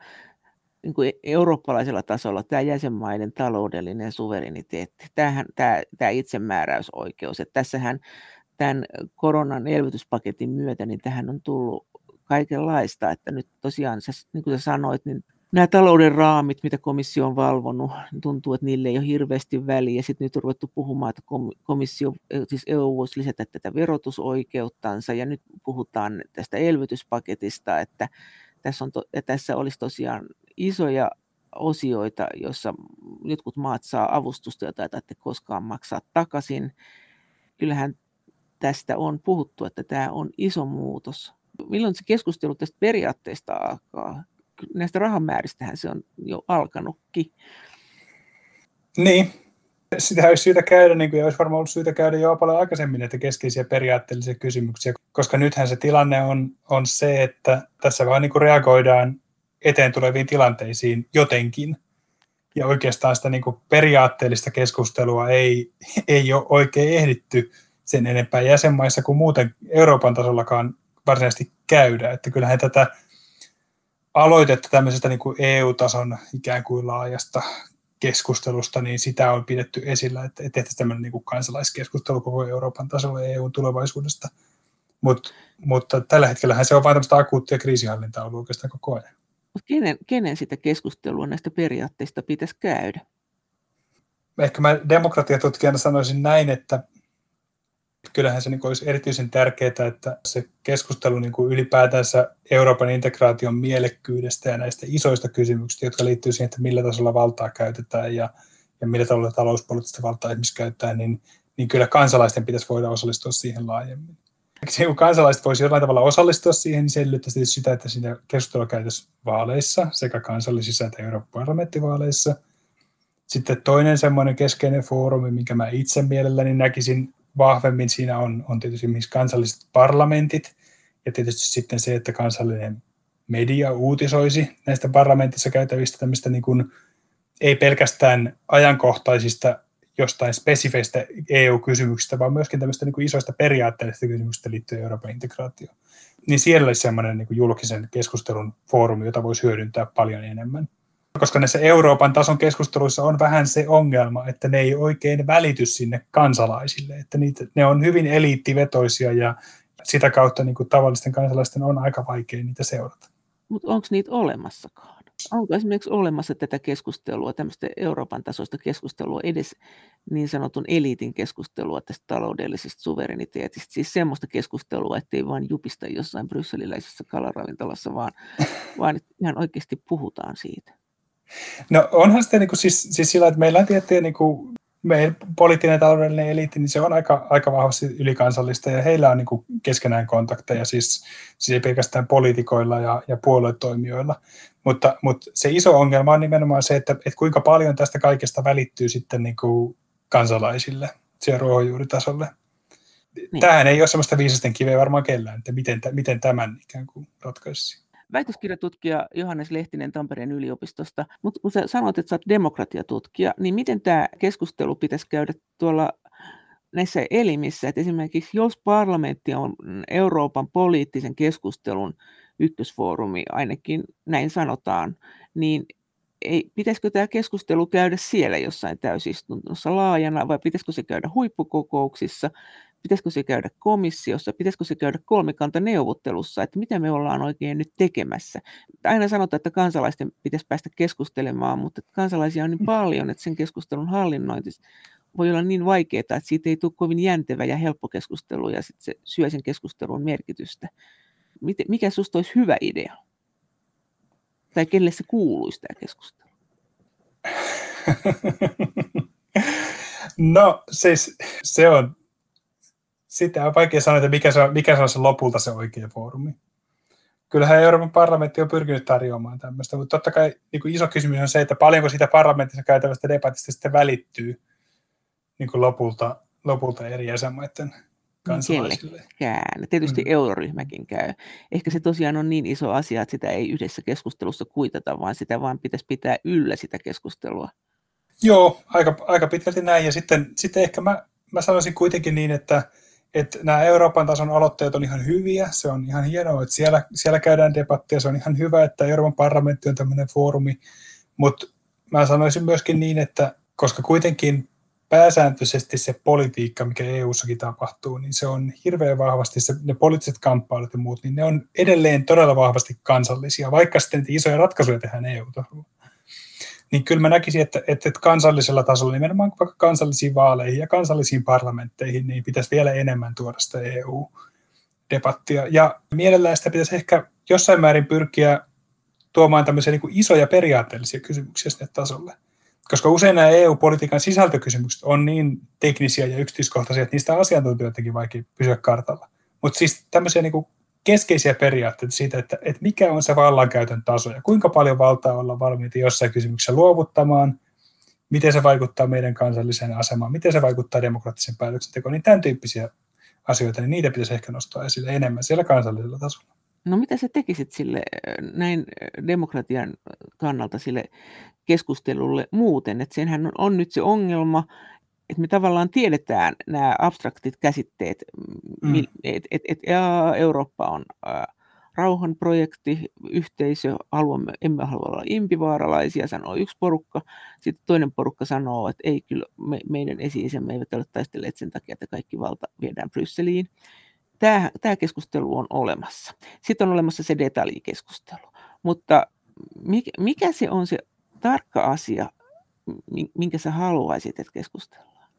niin kuin eurooppalaisella tasolla tämä jäsenmaiden taloudellinen suvereniteetti, tämähän, tämä, tämä itsemääräysoikeus, että tässähän tämän koronan elvytyspaketin myötä, niin tähän on tullut kaikenlaista, että nyt tosiaan, niin kuin sä sanoit, niin nämä talouden raamit, mitä komissio on valvonut, tuntuu, että niille ei ole hirveästi väliä. Sitten nyt on ruvettu puhumaan, että komissio, siis EU voisi lisätä tätä verotusoikeuttansa, ja nyt puhutaan tästä elvytyspaketista, että tässä, on to, tässä olisi tosiaan isoja osioita, joissa jotkut maat saa avustusta, jota ei tarvitse koskaan maksaa takaisin. Kyllähän tästä on puhuttu, että tämä on iso muutos. Milloin se keskustelu tästä periaatteesta alkaa? Näistä rahamääristähän se on jo alkanutkin. Niin, sitä olisi syytä käydä, niin kuin olisi varmaan ollut syytä käydä jo paljon aikaisemmin näitä keskeisiä periaatteellisia kysymyksiä, koska nythän se tilanne on, on se, että tässä vaan niin kuin reagoidaan eteen tuleviin tilanteisiin jotenkin. Ja oikeastaan sitä niin kuin periaatteellista keskustelua ei, ei ole oikein ehditty sen enempää jäsenmaissa kuin muuten Euroopan tasollakaan varsinaisesti käydä. Että kyllähän tätä aloitetta tämmöisestä niin kuin EU-tason ikään kuin laajasta keskustelusta, niin sitä on pidetty esillä, että tehtäisiin tämmöinen niin kuin kansalaiskeskustelu koko Euroopan tasolla EUn tulevaisuudesta. Mut, mutta tällä hetkellä se on vain tämmöistä akuuttia kriisihallintaa ollut oikeastaan koko ajan. Mutta kenen, kenen sitä keskustelua näistä periaatteista pitäisi käydä? Ehkä mä demokratiatutkijana sanoisin näin, että kyllähän se niin olisi erityisen tärkeää, että se keskustelu niin kuin ylipäätänsä Euroopan integraation mielekkyydestä ja näistä isoista kysymyksistä, jotka liittyy siihen, että millä tasolla valtaa käytetään ja, ja millä tavalla talouspoliittista valtaa esimerkiksi käytetään, niin, niin kyllä kansalaisten pitäisi voida osallistua siihen laajemmin. Se, kun kansalaiset voisivat jollain tavalla osallistua siihen, niin se edellyttäisi sitä, että siinä keskustelua käytäisiin vaaleissa, sekä kansallisissa että Euroopan parlamenttivaaleissa. Sitten toinen semmoinen keskeinen foorumi, minkä mä itse mielelläni näkisin vahvemmin siinä on, on tietysti myös kansalliset parlamentit ja tietysti sitten se, että kansallinen media uutisoisi näistä parlamentissa käytävistä tämmöistä niin kuin, ei pelkästään ajankohtaisista jostain spesifeistä EU-kysymyksistä, vaan myöskin tämmöistä niin kuin isoista periaatteellisista kysymyksistä liittyen Euroopan integraatioon. Niin siellä olisi semmoinen niin julkisen keskustelun foorumi, jota voisi hyödyntää paljon enemmän koska näissä Euroopan tason keskusteluissa on vähän se ongelma, että ne ei oikein välity sinne kansalaisille, että niitä, ne on hyvin eliittivetoisia ja sitä kautta niin kuin tavallisten kansalaisten on aika vaikea niitä seurata. Mutta onko niitä olemassakaan? Onko esimerkiksi olemassa tätä keskustelua, tämmöistä Euroopan tasoista keskustelua, edes niin sanotun eliitin keskustelua tästä taloudellisesta suvereniteetista, siis semmoista keskustelua, ettei vain jupista jossain brysseliläisessä kalaravintolassa, vaan, *laughs* vaan ihan oikeasti puhutaan siitä. No onhan sitten niin kuin, siis, siis sillä, että meillä on tiettyjä niin kuin, meidän poliittinen taloudellinen eliitti, niin se on aika, aika vahvasti ylikansallista ja heillä on niin kuin keskenään kontakteja, siis, siis ei pelkästään poliitikoilla ja, ja puoluetoimijoilla. Mutta, mutta se iso ongelma on nimenomaan se, että, että kuinka paljon tästä kaikesta välittyy sitten niin kuin kansalaisille siellä ruohonjuuritasolle. Niin. Tähän ei ole sellaista viisasten kiveä varmaan kellään, että miten, miten tämän ikään kuin ratkaisi väitöskirjatutkija Johannes Lehtinen Tampereen yliopistosta, mutta kun sä sanoit, että sä oot demokratiatutkija, niin miten tämä keskustelu pitäisi käydä tuolla näissä elimissä, että esimerkiksi jos parlamentti on Euroopan poliittisen keskustelun ykkösfoorumi, ainakin näin sanotaan, niin ei, pitäisikö tämä keskustelu käydä siellä jossain täysistunnossa laajana vai pitäisikö se käydä huippukokouksissa pitäisikö se käydä komissiossa, pitäisikö se käydä kolmikanta neuvottelussa, että mitä me ollaan oikein nyt tekemässä. Aina sanotaan, että kansalaisten pitäisi päästä keskustelemaan, mutta kansalaisia on niin mm. paljon, että sen keskustelun hallinnointi voi olla niin vaikeaa, että siitä ei tule kovin jäntevä ja helppo keskustelu ja sitten se syö sen keskustelun merkitystä. Mikä sinusta olisi hyvä idea? Tai kenelle se kuuluisi tämä keskustelu? *laughs* No siis se on sitä on vaikea sanoa, että mikä se on, mikä se on se lopulta se oikea foorumi. kyllähän Euroopan parlamentti on pyrkinyt tarjoamaan tämmöistä, mutta totta kai niin kuin iso kysymys on se, että paljonko siitä parlamentissa käytävästä debatista sitten välittyy niin kuin lopulta, lopulta eri jäsenmaiden kansalaisille. Kellekään. Tietysti mm. euroryhmäkin käy. Ehkä se tosiaan on niin iso asia, että sitä ei yhdessä keskustelussa kuitata, vaan sitä vaan pitäisi pitää yllä sitä keskustelua. Joo, aika, aika pitkälti näin. Ja sitten, sitten ehkä mä, mä sanoisin kuitenkin niin, että, että nämä Euroopan tason aloitteet on ihan hyviä. Se on ihan hienoa, että siellä, siellä käydään debattia. Se on ihan hyvä, että Euroopan parlamentti on tämmöinen foorumi. Mutta mä sanoisin myöskin niin, että koska kuitenkin pääsääntöisesti se politiikka, mikä EU-sakin tapahtuu, niin se on hirveän vahvasti, se, ne poliittiset kamppailut ja muut, niin ne on edelleen todella vahvasti kansallisia, vaikka sitten isoja ratkaisuja tehdään EU-tasolla. Niin kyllä mä näkisin, että, että kansallisella tasolla, nimenomaan vaikka kansallisiin vaaleihin ja kansallisiin parlamentteihin, niin pitäisi vielä enemmän tuoda sitä EU-debattia. Ja mielellään sitä pitäisi ehkä jossain määrin pyrkiä tuomaan tämmöisiä niin kuin isoja periaatteellisia kysymyksiä sinne tasolle koska usein nämä EU-politiikan sisältökysymykset on niin teknisiä ja yksityiskohtaisia, että niistä asiantuntijoidenkin vaikea pysyä kartalla. Mutta siis tämmöisiä niin keskeisiä periaatteita siitä, että, että mikä on se vallankäytön taso ja kuinka paljon valtaa olla valmiita jossain kysymyksessä luovuttamaan, miten se vaikuttaa meidän kansalliseen asemaan, miten se vaikuttaa demokraattiseen päätöksentekoon, niin tämän tyyppisiä asioita, niin niitä pitäisi ehkä nostaa esille enemmän siellä kansallisella tasolla. No mitä sä tekisit sille näin demokratian kannalta sille keskustelulle muuten, että senhän on, on nyt se ongelma, että me tavallaan tiedetään nämä abstraktit käsitteet, mm. että et, et, Eurooppa on ä, rauhanprojekti, yhteisö, haluamme, emme halua olla impivaaralaisia, sanoo yksi porukka. Sitten toinen porukka sanoo, että ei kyllä me, meidän esi-isämme eivät ole taistelleet sen takia, että kaikki valta viedään Brysseliin. Tämä, keskustelu on olemassa. Sitten on olemassa se detaljikeskustelu. Mutta mikä, mikä se on se tarkka asia, minkä sä haluaisit, että keskustellaan?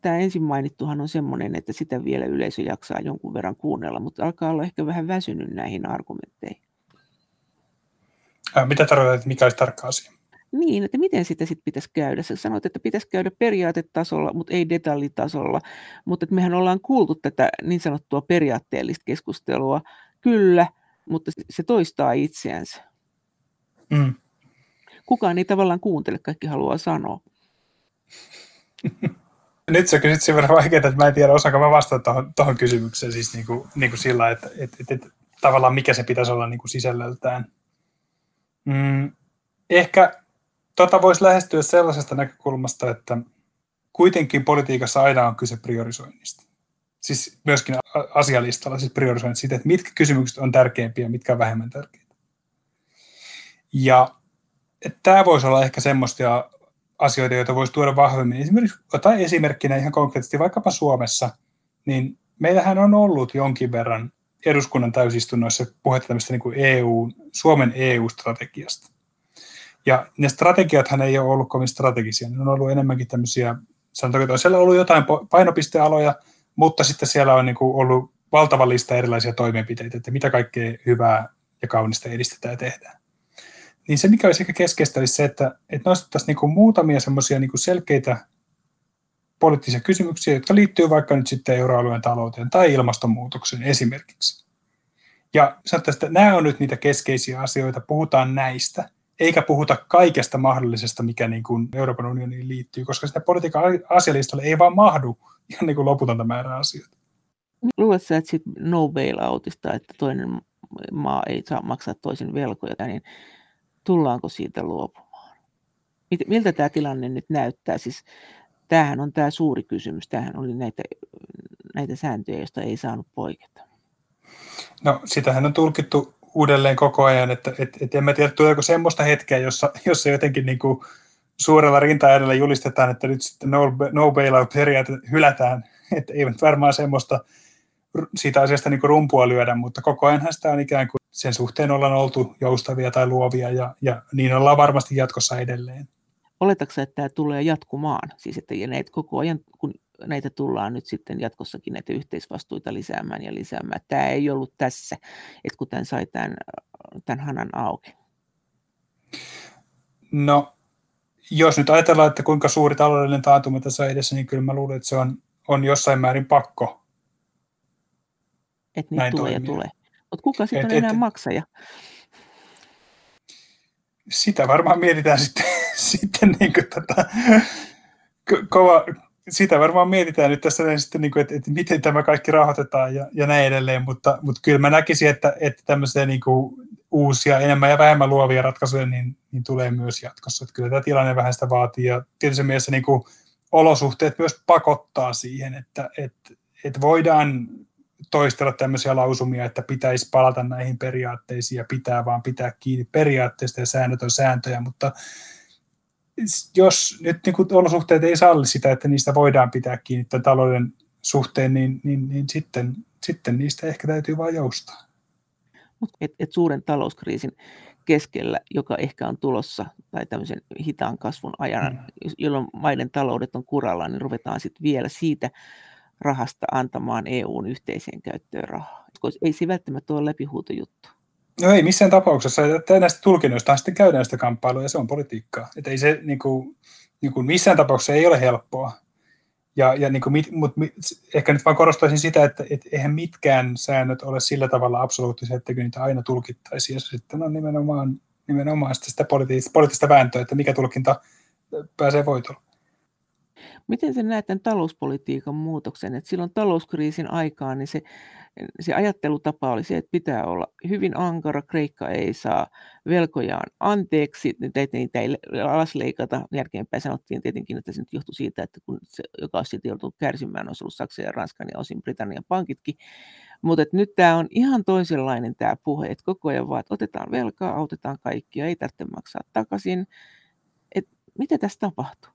Tämä ensin mainittuhan on sellainen, että sitä vielä yleisö jaksaa jonkun verran kuunnella, mutta alkaa olla ehkä vähän väsynyt näihin argumentteihin. Mitä tarkoitat, että mikä olisi tarkka asia? Niin, että miten sitä sitten pitäisi käydä. Sä sanoit, että pitäisi käydä periaatetasolla, mutta ei detaljitasolla. Mutta että mehän ollaan kuultu tätä niin sanottua periaatteellista keskustelua. Kyllä, mutta se toistaa itseänsä. Mm. Kukaan ei tavallaan kuuntele, kaikki haluaa sanoa. *laughs* Nyt sä kysyt sen verran vaikeaa, että mä en tiedä, osaanko mä vastata tuohon kysymykseen siis niin kuin, niin kuin sillä, että, että, että, että tavallaan mikä se pitäisi olla niin kuin sisällöltään. Mm, ehkä tota voisi lähestyä sellaisesta näkökulmasta, että kuitenkin politiikassa aina on kyse priorisoinnista. Siis myöskin asialistalla, siis priorisoinnit siitä, että mitkä kysymykset on tärkeimpiä ja mitkä vähemmän tärkeitä. Ja tämä voisi olla ehkä semmoista asioita, joita voisi tuoda vahvemmin. Esimerkiksi jotain esimerkkinä ihan konkreettisesti vaikkapa Suomessa, niin meillähän on ollut jonkin verran eduskunnan täysistunnoissa puhetta tämmöistä niin kuin EU, Suomen EU-strategiasta. Ja ne strategiathan ei ole ollut kovin strategisia, ne on ollut enemmänkin tämmöisiä, sanotaanko, että siellä on ollut jotain painopistealoja, mutta sitten siellä on niin kuin ollut valtava lista erilaisia toimenpiteitä, että mitä kaikkea hyvää ja kaunista edistetään ja tehdään. Niin se, mikä olisi ehkä keskeistä, olisi se, että, että nostettaisiin niin muutamia semmoisia niin selkeitä poliittisia kysymyksiä, jotka liittyy vaikka nyt sitten euroalueen talouteen tai ilmastonmuutokseen esimerkiksi. Ja sanottaisiin, että nämä on nyt niitä keskeisiä asioita, puhutaan näistä, eikä puhuta kaikesta mahdollisesta, mikä niin kuin Euroopan unioniin liittyy, koska sitä politiikan asialistalle ei vaan mahdu ihan niin kuin loputonta määrää asioita. Luuletko että sit no bailoutista, että toinen maa ei saa maksaa toisen velkoja, niin tullaanko siitä luopumaan? Miltä tämä tilanne nyt näyttää? Siis tämähän on tämä suuri kysymys. Tämähän oli näitä, näitä sääntöjä, joista ei saanut poiketa. No, sitähän on tulkittu uudelleen koko ajan, että et, et en mä tiedä, tuleeko semmoista hetkeä, jossa, jossa jotenkin niin kuin suurella rinta edellä julistetaan, että nyt sitten no, no bailout-periaate hylätään. Että ei varmaan semmoista siitä asiasta niin rumpua lyödä, mutta koko ajan sitä on ikään kuin sen suhteen ollaan oltu joustavia tai luovia ja, ja niin ollaan varmasti jatkossa edelleen. Oletatko että tämä tulee jatkumaan? Siis että koko ajan, kun näitä tullaan nyt sitten jatkossakin näitä yhteisvastuita lisäämään ja lisäämään. Tämä ei ollut tässä, että kun tämän sai tämän, tämän hanan auki. No, jos nyt ajatellaan, että kuinka suuri taloudellinen taantuma tässä on edessä, niin kyllä mä luulen, että se on, on jossain määrin pakko. Että niitä tulee toimia. ja tulee. Mutta kuka sitten on et, enää et, maksaja? Sitä varmaan mietitään *laughs* sitten, sitten niin kuin tota, ko- kova, sitä varmaan mietitään nyt tässä sitten, niin kuin, että, että miten tämä kaikki rahoitetaan ja, ja näin edelleen, mutta, mutta kyllä mä näkisin, että, että tämmöisiä niin kuin uusia, enemmän ja vähemmän luovia ratkaisuja niin, niin tulee myös jatkossa. Että kyllä tämä tilanne vähän sitä vaatii ja tietysti mielessä niin kuin olosuhteet myös pakottaa siihen, että, että, että voidaan toistella tämmöisiä lausumia, että pitäisi palata näihin periaatteisiin ja pitää vaan pitää kiinni periaatteista ja säännöt on sääntöjä, mutta jos nyt niin kuin olosuhteet ei salli sitä, että niistä voidaan pitää kiinni tämän talouden suhteen, niin, niin, niin sitten, sitten niistä ehkä täytyy vain joustaa. Et, et suuren talouskriisin keskellä, joka ehkä on tulossa, tai tämmöisen hitaan kasvun ajan, mm. jolloin maiden taloudet on kuralla, niin ruvetaan sitten vielä siitä rahasta antamaan EUn yhteiseen käyttöön rahaa. Ei se välttämättä ole läpihuutojuttu. No ei missään tapauksessa. Näistä tulkinnoista sitten käydään sitä kamppailua ja se on politiikkaa. Että ei se niin kuin, niin kuin missään tapauksessa ei ole helppoa. Ja, ja niin kuin, mutta ehkä nyt vaan korostaisin sitä, että et eihän mitkään säännöt ole sillä tavalla absoluuttisia, että niitä aina tulkittaisiin. Ja sitten on nimenomaan, nimenomaan sitä poliittista, poliittista vääntöä, että mikä tulkinta pääsee voitolle. Miten sä näet tämän talouspolitiikan muutoksen? että silloin talouskriisin aikaan niin se, se ajattelutapa oli se, että pitää olla hyvin ankara, Kreikka ei saa velkojaan anteeksi, niitä, ei alasleikata. Jälkeenpäin sanottiin tietenkin, että se nyt johtui siitä, että kun se, joka olisi sitten joutunut kärsimään, olisi ollut Saksa ja Ranska ja osin Britannian pankitkin. Mutta nyt tämä on ihan toisenlainen tämä puhe, että koko ajan vaan, että otetaan velkaa, autetaan kaikkia, ei tarvitse maksaa takaisin. Et mitä tässä tapahtuu?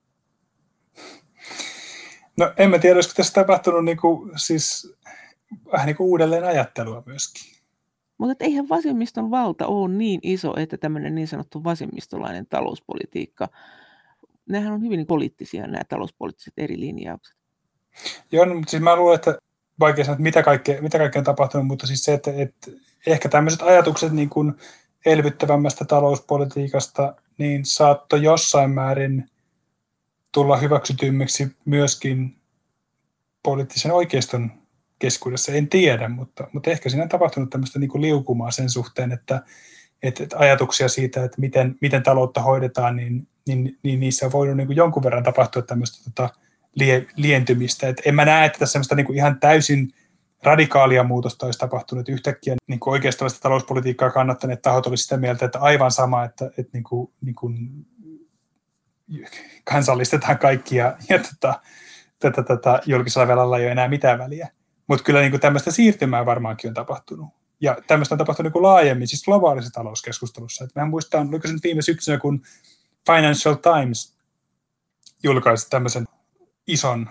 No en mä tiedä, olisiko tässä tapahtunut niin kuin, siis, vähän niin kuin uudelleen ajattelua myöskin. Mutta eihän vasemmiston valta ole niin iso, että tämmöinen niin sanottu vasemmistolainen talouspolitiikka, nämähän on hyvin niin poliittisia nämä talouspoliittiset eri linjaukset. Joo, no, mutta siis mä luulen, että vaikea sanoa, että mitä kaikkea, mitä kaikkea on tapahtunut, mutta siis se, että, että ehkä tämmöiset ajatukset niin kuin elvyttävämmästä talouspolitiikasta, niin saattoi jossain määrin tulla hyväksytymmiksi myöskin poliittisen oikeiston keskuudessa, en tiedä, mutta, mutta ehkä siinä on tapahtunut tämmöistä niin kuin liukumaa sen suhteen, että, että, että ajatuksia siitä, että miten, miten taloutta hoidetaan, niin, niin, niin niissä on voinut niin kuin jonkun verran tapahtua tämmöistä tota, lie, lientymistä. Et en mä näe, että tässä semmoista niin kuin ihan täysin radikaalia muutosta olisi tapahtunut. Yhtäkkiä niin kuin oikeistolaista talouspolitiikkaa kannattaneet tahot olisivat sitä mieltä, että aivan sama, että, että niin kuin, niin kuin kansallistetaan kaikki ja, ja tota, tätä, tätä julkisella velalla ei ole enää mitään väliä. Mutta kyllä niin kuin tämmöistä siirtymää varmaankin on tapahtunut. Ja tämmöistä on tapahtunut niin laajemmin, siis globaalissa talouskeskustelussa. Et mehän muistaa, oliko se nyt viime syksynä, kun Financial Times julkaisi tämmöisen ison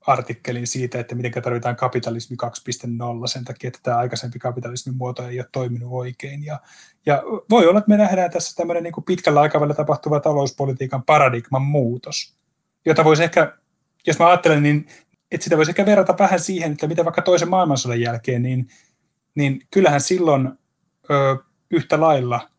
artikkelin siitä, että miten tarvitaan kapitalismi 2.0 sen takia, että tämä aikaisempi kapitalismin muoto ei ole toiminut oikein. Ja, ja voi olla, että me nähdään tässä tämmöinen niin kuin pitkällä aikavälillä tapahtuva talouspolitiikan paradigman muutos, jota voisi ehkä, jos mä ajattelen, niin että sitä voisi ehkä verrata vähän siihen, että mitä vaikka toisen maailmansodan jälkeen, niin, niin kyllähän silloin ö, yhtä lailla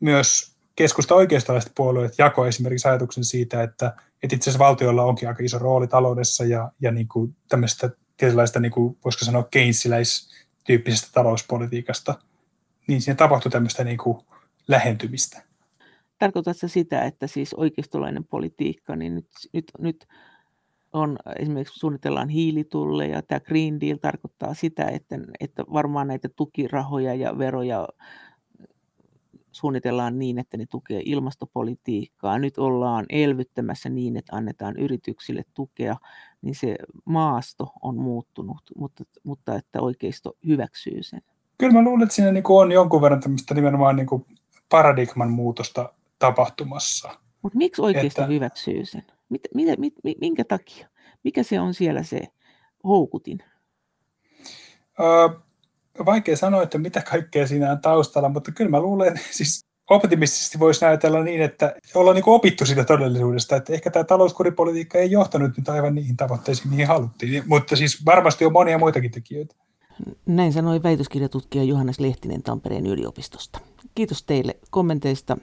myös keskusta oikeistolaiset puolueet jako esimerkiksi ajatuksen siitä, että, että itse asiassa valtiolla onkin aika iso rooli taloudessa ja, ja niin kuin tämmöistä tietynlaista, niin kuin, voisiko sanoa, keynesiläistyyppisestä talouspolitiikasta, niin siinä tapahtui tämmöistä niin kuin lähentymistä. Tarkoitatko sitä, että siis oikeistolainen politiikka, niin nyt, nyt, nyt on esimerkiksi suunnitellaan hiilitulleja, tämä Green Deal tarkoittaa sitä, että, että varmaan näitä tukirahoja ja veroja suunnitellaan niin, että ne tukee ilmastopolitiikkaa. Nyt ollaan elvyttämässä niin, että annetaan yrityksille tukea, niin se maasto on muuttunut, mutta, mutta että oikeisto hyväksyy sen. Kyllä mä luulen, että siinä niin on jonkun verran tämmöistä nimenomaan niin paradigman muutosta tapahtumassa. Mutta miksi oikeisto että... hyväksyy sen? Mit, mit, mit, minkä takia? Mikä se on siellä se houkutin? Öö, vaikea sanoa, että mitä kaikkea siinä on taustalla, mutta kyllä mä luulen, siis optimistisesti voisi näytellä niin, että ollaan niin opittu siitä todellisuudesta, että ehkä tämä talouskuripolitiikka ei johtanut nyt aivan niihin tavoitteisiin, mihin haluttiin, mutta siis varmasti on monia muitakin tekijöitä. Näin sanoi väitöskirjatutkija Johannes Lehtinen Tampereen yliopistosta. Kiitos teille kommenteista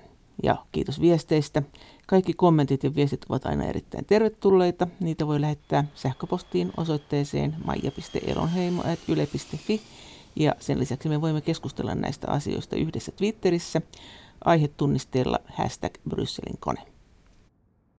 ja kiitos viesteistä. Kaikki kommentit ja viestit ovat aina erittäin tervetulleita. Niitä voi lähettää sähköpostiin osoitteeseen maija.elonheimo.yle.fi Ja sen lisäksi me voimme keskustella näistä asioista yhdessä Twitterissä aihetunnisteella hashtag Brysselin kone.